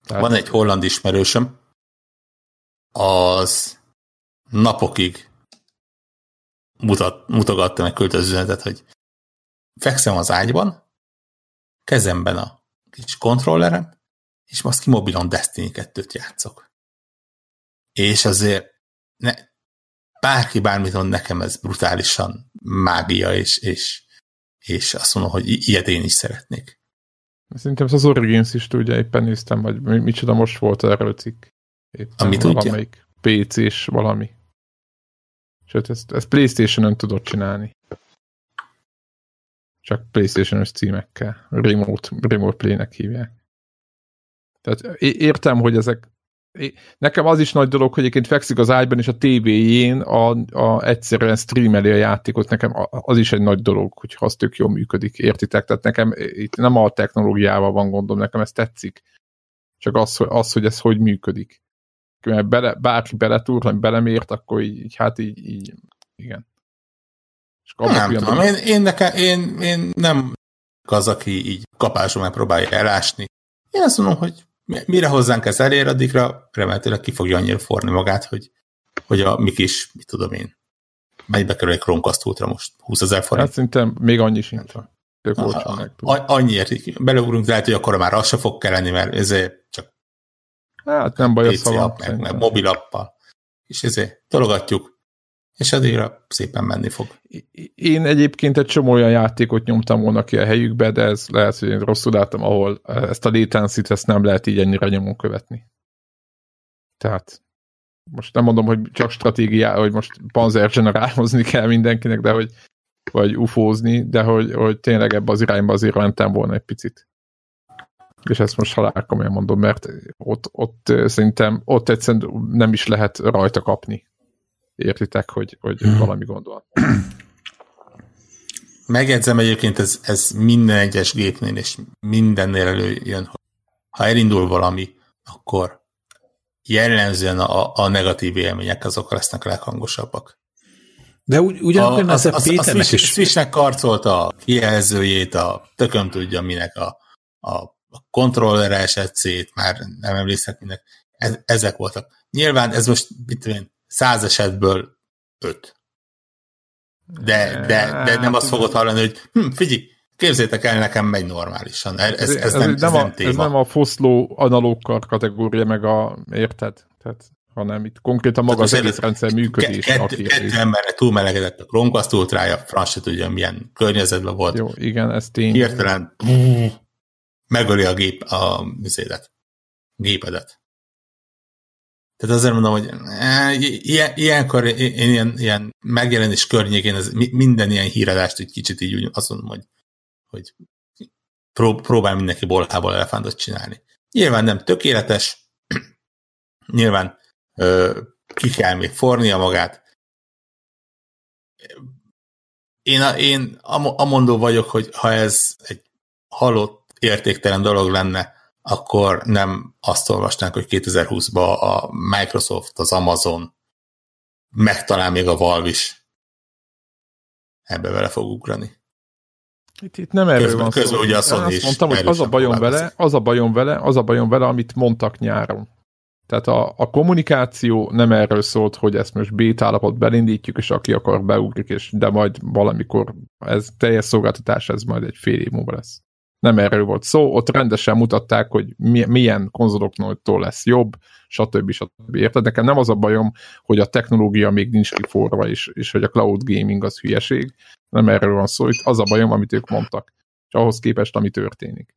[SPEAKER 4] Tehát... Van egy holland ismerősöm, az napokig mutat, mutogatta meg küldte az üzenetet, hogy fekszem az ágyban, kezemben a kis kontrollerem, és most ki mobilon Destiny 2-t játszok. És azért ne, bárki bármit mond, nekem ez brutálisan mágia, és, és, és azt mondom, hogy ilyet én is szeretnék.
[SPEAKER 2] Szerintem az Origins is tudja, éppen néztem, hogy micsoda most volt erről cikk.
[SPEAKER 4] Éppen Amit tudja?
[SPEAKER 2] PC-s valami. Sőt, ezt, ezt Playstation-ön tudod csinálni. Csak Playstation-ös címekkel. Remote, remote Play-nek hívják. Tehát értem, hogy ezek nekem az is nagy dolog, hogy egyébként fekszik az ágyban, és a tévéjén a, a egyszerűen streameli a játékot, nekem az is egy nagy dolog, hogy az tök jól működik, értitek? Tehát nekem itt nem a technológiával van gondom, nekem ez tetszik. Csak az, az, hogy ez hogy működik. Mert bele, bárki beletúr, vagy belemért, akkor így, így hát így, így igen.
[SPEAKER 4] És nem tudom, én, én, nekem, én, én nem az, aki így kapáson megpróbálja elásni. Én azt mondom, hogy mire hozzánk ez elér, addigra remélhetőleg ki fogja annyira forni magát, hogy, hogy a mi kis, mit tudom én, mennyibe kerül egy Chromecast Ultra most? 20 ezer forint?
[SPEAKER 2] Hát szerintem még annyi sincs. Tök
[SPEAKER 4] Annyiért beleugrunk, lehet, hogy akkor már az se fog kelleni, mert ezért
[SPEAKER 2] Hát nem baj, a
[SPEAKER 4] app, meg, meg mobilappal. És ezért tologatjuk, és addigra szépen menni fog.
[SPEAKER 2] Én egyébként egy csomó olyan játékot nyomtam volna ki a helyükbe, de ez lehet, hogy én rosszul láttam, ahol ezt a latency ezt nem lehet így ennyire nyomon követni. Tehát most nem mondom, hogy csak stratégia, hogy most panzer generálhozni kell mindenkinek, de hogy vagy ufózni, de hogy, hogy tényleg ebbe az irányba azért mentem volna egy picit. És ezt most halál komolyan mondom, mert ott, ott szerintem ott egyszerűen nem is lehet rajta kapni. Értitek, hogy, hogy hmm. valami gondol.
[SPEAKER 4] Megjegyzem egyébként, ez, ez minden egyes gépnél és mindennél előjön, hogy ha elindul valami, akkor jellemzően a, a negatív élmények azok lesznek a leghangosabbak.
[SPEAKER 5] De ugy, ugyanakkor a, az, a
[SPEAKER 4] Péternek a Switch, is... Switchnek karcolta a kijelzőjét, a tököm tudja minek a, a, a kontrollere esett szét, már nem emlékszek minek. Ez, ezek voltak. Nyilván ez most, mit tudom én, száz esetből öt. De, de, de nem azt fogod hallani, hogy hm, figyelj, képzétek el, nekem megy normálisan. Ez, ez, ez, nem, ez, nem, nem a, téma.
[SPEAKER 2] Ez nem a foszló analóg kategória, meg a, érted? Tehát hanem itt konkrétan maga az egész rendszer működés.
[SPEAKER 4] Kettő emberre túlmelegedett a Chromecast ultrája, franc se tudja, milyen környezetben volt.
[SPEAKER 2] Jó, igen, ez tény.
[SPEAKER 4] Hirtelen megöli a gép a műzédet, gépedet. Tehát azért mondom, hogy e, ilyen, ilyenkor én ilyen, ilyen megjelenés környékén ez minden ilyen híradást egy kicsit így úgy azt mondom, hogy, hogy próbál mindenki bolhából elefántot csinálni. Nyilván nem tökéletes, nyilván ki kell még fornia magát. Én, én amondó vagyok, hogy ha ez egy halott, értéktelen dolog lenne, akkor nem azt olvasnánk, hogy 2020-ban a Microsoft, az Amazon, megtalál még a Valve is ebbe vele fog ugrani.
[SPEAKER 2] Itt, itt nem erről
[SPEAKER 4] közben, van
[SPEAKER 2] közben
[SPEAKER 4] szó. Ugye a Sony
[SPEAKER 2] azt mondtam, hogy az a bajom vele, az a bajom vele, az a bajom vele, amit mondtak nyáron. Tehát a, a kommunikáció nem erről szólt, hogy ezt most bét állapot belindítjuk, és aki akar beugrik, és de majd valamikor ez teljes szolgáltatás, ez majd egy fél év múlva lesz. Nem erről volt szó, ott rendesen mutatták, hogy mi, milyen konzoloktól lesz jobb, stb. stb. Érted? Nekem nem az a bajom, hogy a technológia még nincs kiforva, és, és hogy a cloud gaming az hülyeség. Nem erről van szó, itt az a bajom, amit ők mondtak, és ahhoz képest, ami történik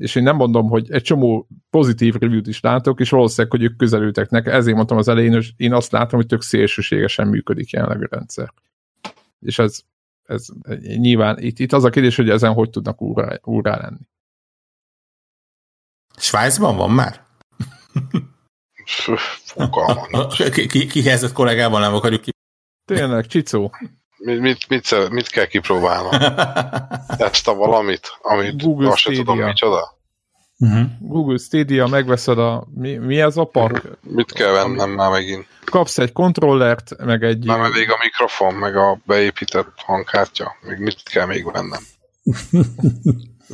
[SPEAKER 2] és én nem mondom, hogy egy csomó pozitív review-t is látok, és valószínűleg, hogy ők közelültek nekem, ezért mondtam az elején, hogy én azt látom, hogy tök szélsőségesen működik jelenleg a rendszer. És ez, ez nyilván, itt, itt az a kérdés, hogy ezen hogy tudnak úrá, úrá lenni.
[SPEAKER 4] Svájcban van már? ki, ki, kihelyezett kollégával nem akarjuk ki.
[SPEAKER 2] Tényleg, Csicó.
[SPEAKER 1] Mit, mit, mit, mit kell kipróbálnom? Ezt a valamit, amit Google azt Stadia. tudom micsoda?
[SPEAKER 2] Uh-huh. Google Stadia, megveszed a... Mi, mi ez a pak?
[SPEAKER 1] Mit kell vennem már megint?
[SPEAKER 2] Kapsz egy kontrollert, meg egy...
[SPEAKER 1] Nem elég a mikrofon, meg a beépített hangkártya. Még mit kell még vennem?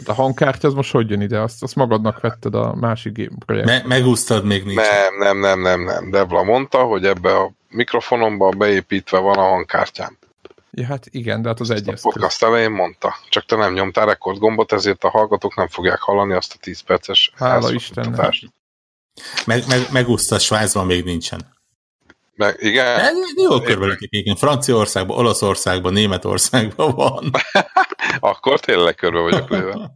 [SPEAKER 2] a hangkártya az most hogy jön ide? Azt, azt magadnak vetted a másik game projekt. Me-
[SPEAKER 4] megúsztad még nincs.
[SPEAKER 1] Nem, nem, nem, nem, nem. Debla mondta, hogy ebbe a mikrofonomba beépítve van a hangkártyám.
[SPEAKER 2] Ja, hát igen, de hát az egy A
[SPEAKER 1] podcast elején mondta, csak te nem nyomtál rekord gombot, ezért a hallgatók nem fogják hallani azt a 10 perces
[SPEAKER 2] Hála Istennek.
[SPEAKER 4] Meg, meg, megúszta, Svájcban még nincsen.
[SPEAKER 1] Meg, igen. De,
[SPEAKER 4] jó körbeülök igen. Franciaországban, Olaszországban, Németországban van.
[SPEAKER 1] Akkor tényleg körbe vagyok léve.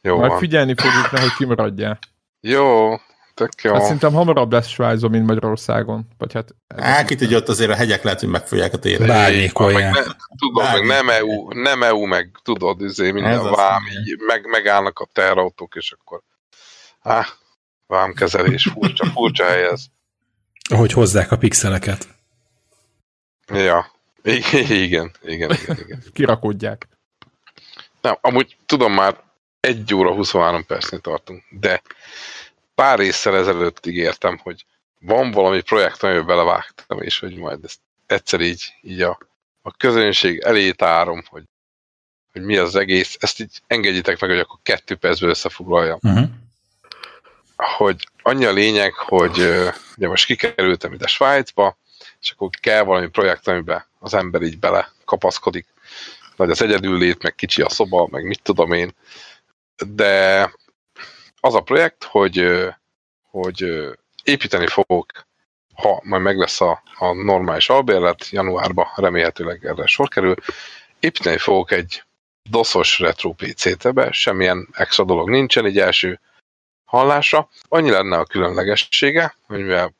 [SPEAKER 2] Jó Majd van. figyelni fogjuk, nehogy kimaradjál.
[SPEAKER 1] Jó, Tök jó.
[SPEAKER 2] Hát szerintem hamarabb lesz Svájzon, mint Magyarországon. Vagy hát...
[SPEAKER 4] Á, ki tudja, ott azért a hegyek lehet, hogy megfogják a téret.
[SPEAKER 5] Bármikor.
[SPEAKER 1] Tudod, meg nem EU, nem EU, meg tudod, izé, minden Ez vám, így, meg, megállnak a terautók, és akkor á, vámkezelés, furcsa, furcsa hely ez.
[SPEAKER 5] Ahogy hozzák a pixeleket.
[SPEAKER 1] Ja, igen, igen, igen. igen.
[SPEAKER 2] Kirakodják.
[SPEAKER 1] Nem, amúgy tudom már egy óra 23 percnél tartunk, de pár észsel ezelőtt ígértem, hogy van valami projekt, amiben belevágtam, és hogy majd ezt egyszer így, így a, a közönség elé tárom, hogy, hogy mi az egész, ezt így engedjétek meg, hogy akkor kettő percből összefoglaljam. Uh-huh. Hogy annyi a lényeg, hogy ugye most kikerültem ide Svájcba, és akkor kell valami projekt, amiben az ember így bele kapaszkodik. Nagy az egyedül lét, meg kicsi a szoba, meg mit tudom én. De az a projekt, hogy, hogy építeni fogok, ha majd meg lesz a, a normális albérlet, januárban remélhetőleg erre sor kerül, építeni fogok egy doszos retro PC-t ebbe, semmilyen extra dolog nincsen, egy első hallásra. Annyi lenne a különlegessége, hogy mivel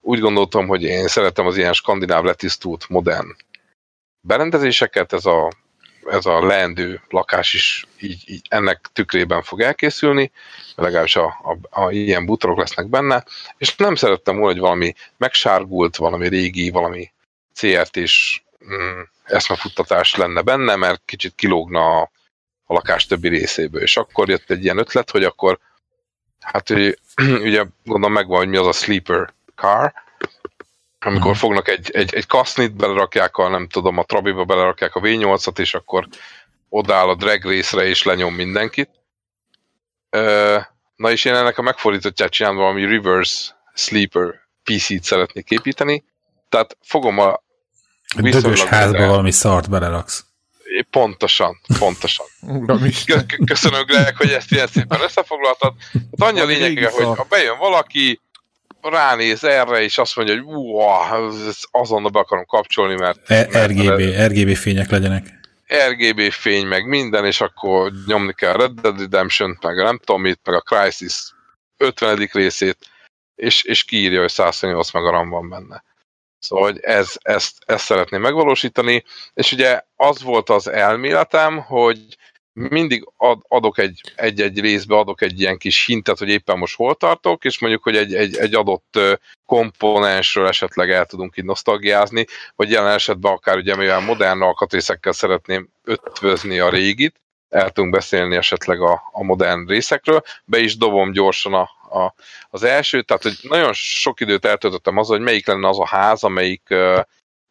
[SPEAKER 1] úgy gondoltam, hogy én szeretem az ilyen skandináv letisztult, modern berendezéseket, ez a, ez a leendő lakás is így, így ennek tükrében fog elkészülni, legalábbis a, a, a ilyen bútorok lesznek benne, és nem szerettem volna, hogy valami megsárgult, valami régi, valami CRT-s mm, eszmefuttatás lenne benne, mert kicsit kilógna a, a lakás többi részéből. És akkor jött egy ilyen ötlet, hogy akkor hát ugye gondolom megvan, hogy mi az a sleeper car, amikor hmm. fognak egy, egy, egy kasznit, belerakják a, nem tudom, a trabiba belerakják a V8-at, és akkor odáll a drag részre, és lenyom mindenkit. Na és én ennek a megfordítottját csinálom, valami reverse sleeper PC-t szeretnék építeni. Tehát fogom a
[SPEAKER 5] Dögös házba valami szart beleraksz.
[SPEAKER 1] Pontosan, pontosan. Köszönöm, Greg, hogy ezt ilyen szépen összefoglaltad. Hát annyi a lényege, hogy ha bejön valaki, ránéz erre, és azt mondja, hogy wow, azonnal be akarom kapcsolni, mert...
[SPEAKER 5] E RGB, RGB fények legyenek.
[SPEAKER 1] RGB fény, meg minden, és akkor nyomni kell Red Dead redemption meg a nem tudom mit, meg a Crisis 50. részét, és, és kiírja, hogy 128 meg a RAM van benne. Szóval, hogy ez, ezt, ezt szeretném megvalósítani, és ugye az volt az elméletem, hogy mindig ad, adok egy, egy-egy részbe adok egy ilyen kis hintet, hogy éppen most hol tartok, és mondjuk, hogy egy, egy, egy adott komponensről esetleg el tudunk így nosztalgiázni, vagy jelen esetben akár ugye, mivel modern alkatrészekkel szeretném ötvözni a régit, el tudunk beszélni esetleg a, a modern részekről, be is dobom gyorsan a, a, az első, tehát hogy nagyon sok időt eltöltöttem az, hogy melyik lenne az a ház, amelyik ö,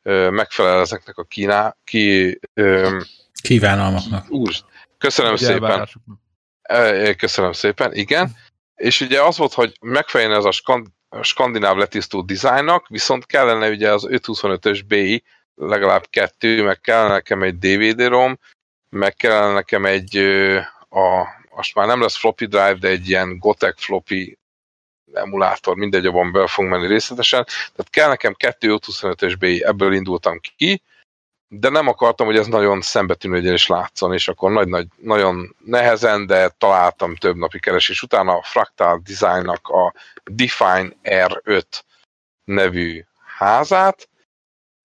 [SPEAKER 1] ö, megfelel ezeknek a kíná, ki, ö,
[SPEAKER 5] kívánalmaknak.
[SPEAKER 1] Úr, Köszönöm Ugye szépen. Köszönöm szépen, igen. És ugye az volt, hogy megfeleljen ez a, skand, a skandináv letisztult dizájnnak, viszont kellene ugye az 525-ös BI, legalább kettő, meg kellene nekem egy DVD-rom, meg kellene nekem egy a, most már nem lesz floppy drive, de egy ilyen Gotek floppy emulátor, mindegy, abban be fogunk menni részletesen. Tehát kell nekem kettő 525-ös BI, ebből indultam ki, de nem akartam, hogy ez nagyon szembetűnő és látszon, és akkor nagy, nagy, nagyon nehezen, de találtam több napi keresés után a Fractal Designnak a Define R5 nevű házát,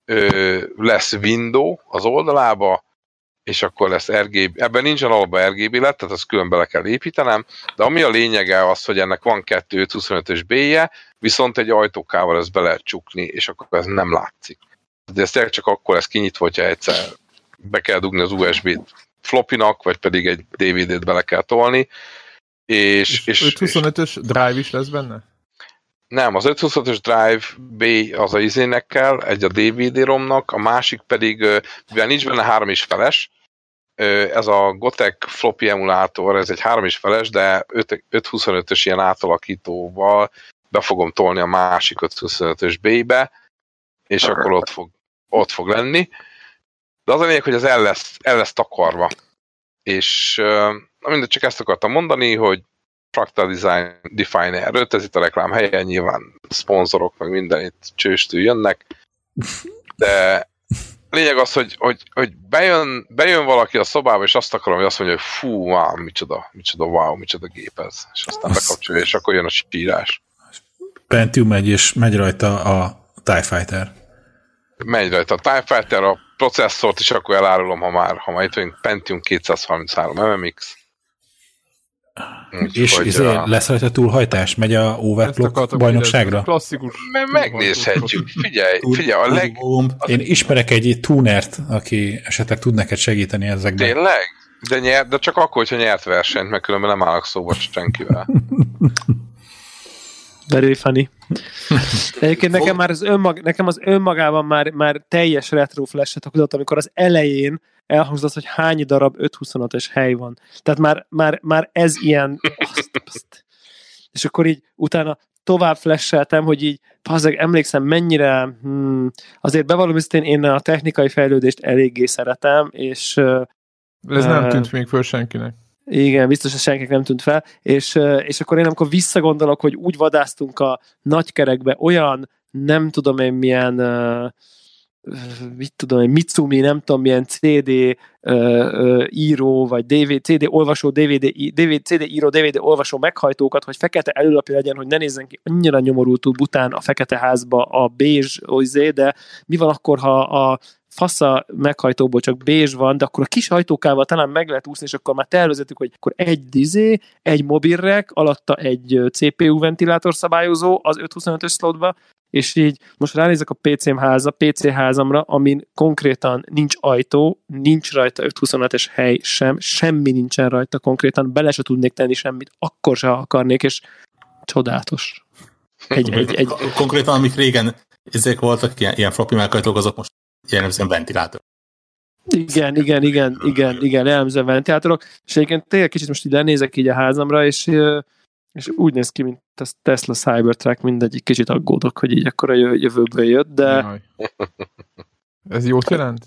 [SPEAKER 1] ö, lesz window az oldalába, és akkor lesz RGB, ebben nincsen alapban RGB lett, tehát azt külön bele kell építenem, de ami a lényege az, hogy ennek van 225-ös B-je, viszont egy ajtókával ezt be lehet csukni, és akkor ez nem látszik de ez tényleg csak akkor lesz kinyitva, hogyha egyszer be kell dugni az USB-t flopinak, vagy pedig egy DVD-t bele kell tolni. És,
[SPEAKER 2] és, és 525-ös drive is lesz benne?
[SPEAKER 1] Nem, az 525-ös drive B az a izének kell, egy a DVD-romnak, a másik pedig, mivel nincs benne három is feles, ez a Gotek floppy emulátor, ez egy három is feles, de 525-ös ilyen átalakítóval be fogom tolni a másik 525-ös B-be, és akkor ott fog, ott fog lenni. De az a lényeg, hogy az el lesz, el lesz takarva. És na mindegy, csak ezt akartam mondani, hogy Fractal Design Definer 5, ez itt a reklám helye, nyilván szponzorok, meg minden itt csőstül jönnek, de lényeg az, hogy, hogy, hogy bejön, bejön valaki a szobába, és azt akarom, hogy azt mondja, hogy fú, wow, micsoda, micsoda, wow, micsoda gép ez. És aztán bekapcsolja, és akkor jön a sírás.
[SPEAKER 5] Pentium megy, és megy rajta a TIE Fighter.
[SPEAKER 1] Megy rajta a TIE Fighter, a processzort is akkor elárulom, ha már, ha már itt vagyunk, Pentium 233 MMX.
[SPEAKER 5] Úgy, és hogy, izé, a... lesz rajta túlhajtás? Megy a overclock bajnokságra?
[SPEAKER 2] Klasszikus.
[SPEAKER 1] Me- megnézhetjük. Figyelj, figyelj, a leg...
[SPEAKER 5] Én ismerek egy tunert, aki esetleg tud neked segíteni ezekben.
[SPEAKER 1] Tényleg? De, nyert, de csak akkor, hogyha nyert versenyt, mert különben nem állok szóba senkivel.
[SPEAKER 3] Very funny. Egyébként nekem már az, önmag, nekem az önmagában már, már teljes retro flash-et okozott, amikor az elején elhangzott, hogy hány darab 526-es hely van. Tehát már, már, már ez ilyen... Azt, azt. És akkor így utána tovább flasheltem, hogy így pazeg, emlékszem mennyire hmm, azért bevallom hogy én a technikai fejlődést eléggé szeretem, és
[SPEAKER 2] ez uh, nem tűnt még föl senkinek.
[SPEAKER 3] Igen, biztos, hogy senkinek nem tűnt fel, és, és akkor én amikor visszagondolok, hogy úgy vadáztunk a nagykerekbe olyan, nem tudom én milyen uh, mit tudom, egy Mitsumi, nem tudom, milyen CD író, vagy DVD, CD olvasó, DVD, DVD, CD író, DVD olvasó meghajtókat, hogy fekete előlapja legyen, hogy ne nézzen ki annyira nyomorultú bután a fekete házba a bézs, oizé, de mi van akkor, ha a fasza meghajtóból csak bézs van, de akkor a kis hajtókával talán meg lehet úszni, és akkor már tervezettük, hogy akkor egy dizé, egy mobilrek, alatta egy CPU ventilátor szabályozó az 525-ös slotba, és így most ránézek a PC-m háza, PC házamra, amin konkrétan nincs ajtó, nincs rajta 527-es hely sem, semmi nincsen rajta konkrétan, bele se tudnék tenni semmit, akkor se akarnék, és csodálatos.
[SPEAKER 4] Egy, egy, egy... Konkrétan, amik régen ezek voltak, ilyen, ilyen floppy meghajtók, azok most jellemzően ventilátor.
[SPEAKER 3] Igen, igen, igen, igen, igen, jellemzően ventilátorok, és egyébként tényleg kicsit most így lenézek így a házamra, és és úgy néz ki, mint a Tesla Cybertruck, mindegyik kicsit aggódok, hogy így akkor a jövőből jött, de... Jaj.
[SPEAKER 2] Ez jót jelent?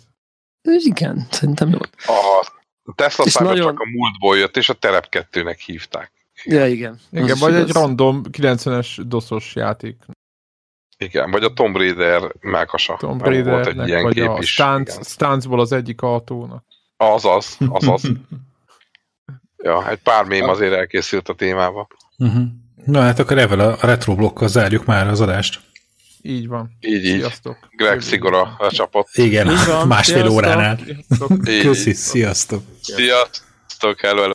[SPEAKER 3] Igen, szerintem jó.
[SPEAKER 1] A Tesla és Cybertruck nagyon... a múltból jött, és a Terep 2-nek hívták.
[SPEAKER 3] Ja, igen.
[SPEAKER 2] Igen, vagy egy random 90-es doszos játék.
[SPEAKER 1] Igen, vagy a Tomb Raider melkasa.
[SPEAKER 2] Tomb Raider volt egy ilyen vagy kép a is. Stance, Stance-ból az egyik autónak.
[SPEAKER 1] Azaz, azaz. ja, egy pár mém azért elkészült a témába.
[SPEAKER 5] Uh-huh. Na hát akkor evel a retro blokkal zárjuk már az adást.
[SPEAKER 2] Így van.
[SPEAKER 1] Így, így. Sziasztok. Greg Szigora a csapat.
[SPEAKER 5] Igen, van. másfél sziasztok. óránál. Sziasztok. Köszi, sziasztok.
[SPEAKER 1] Sziasztok, hello, hello.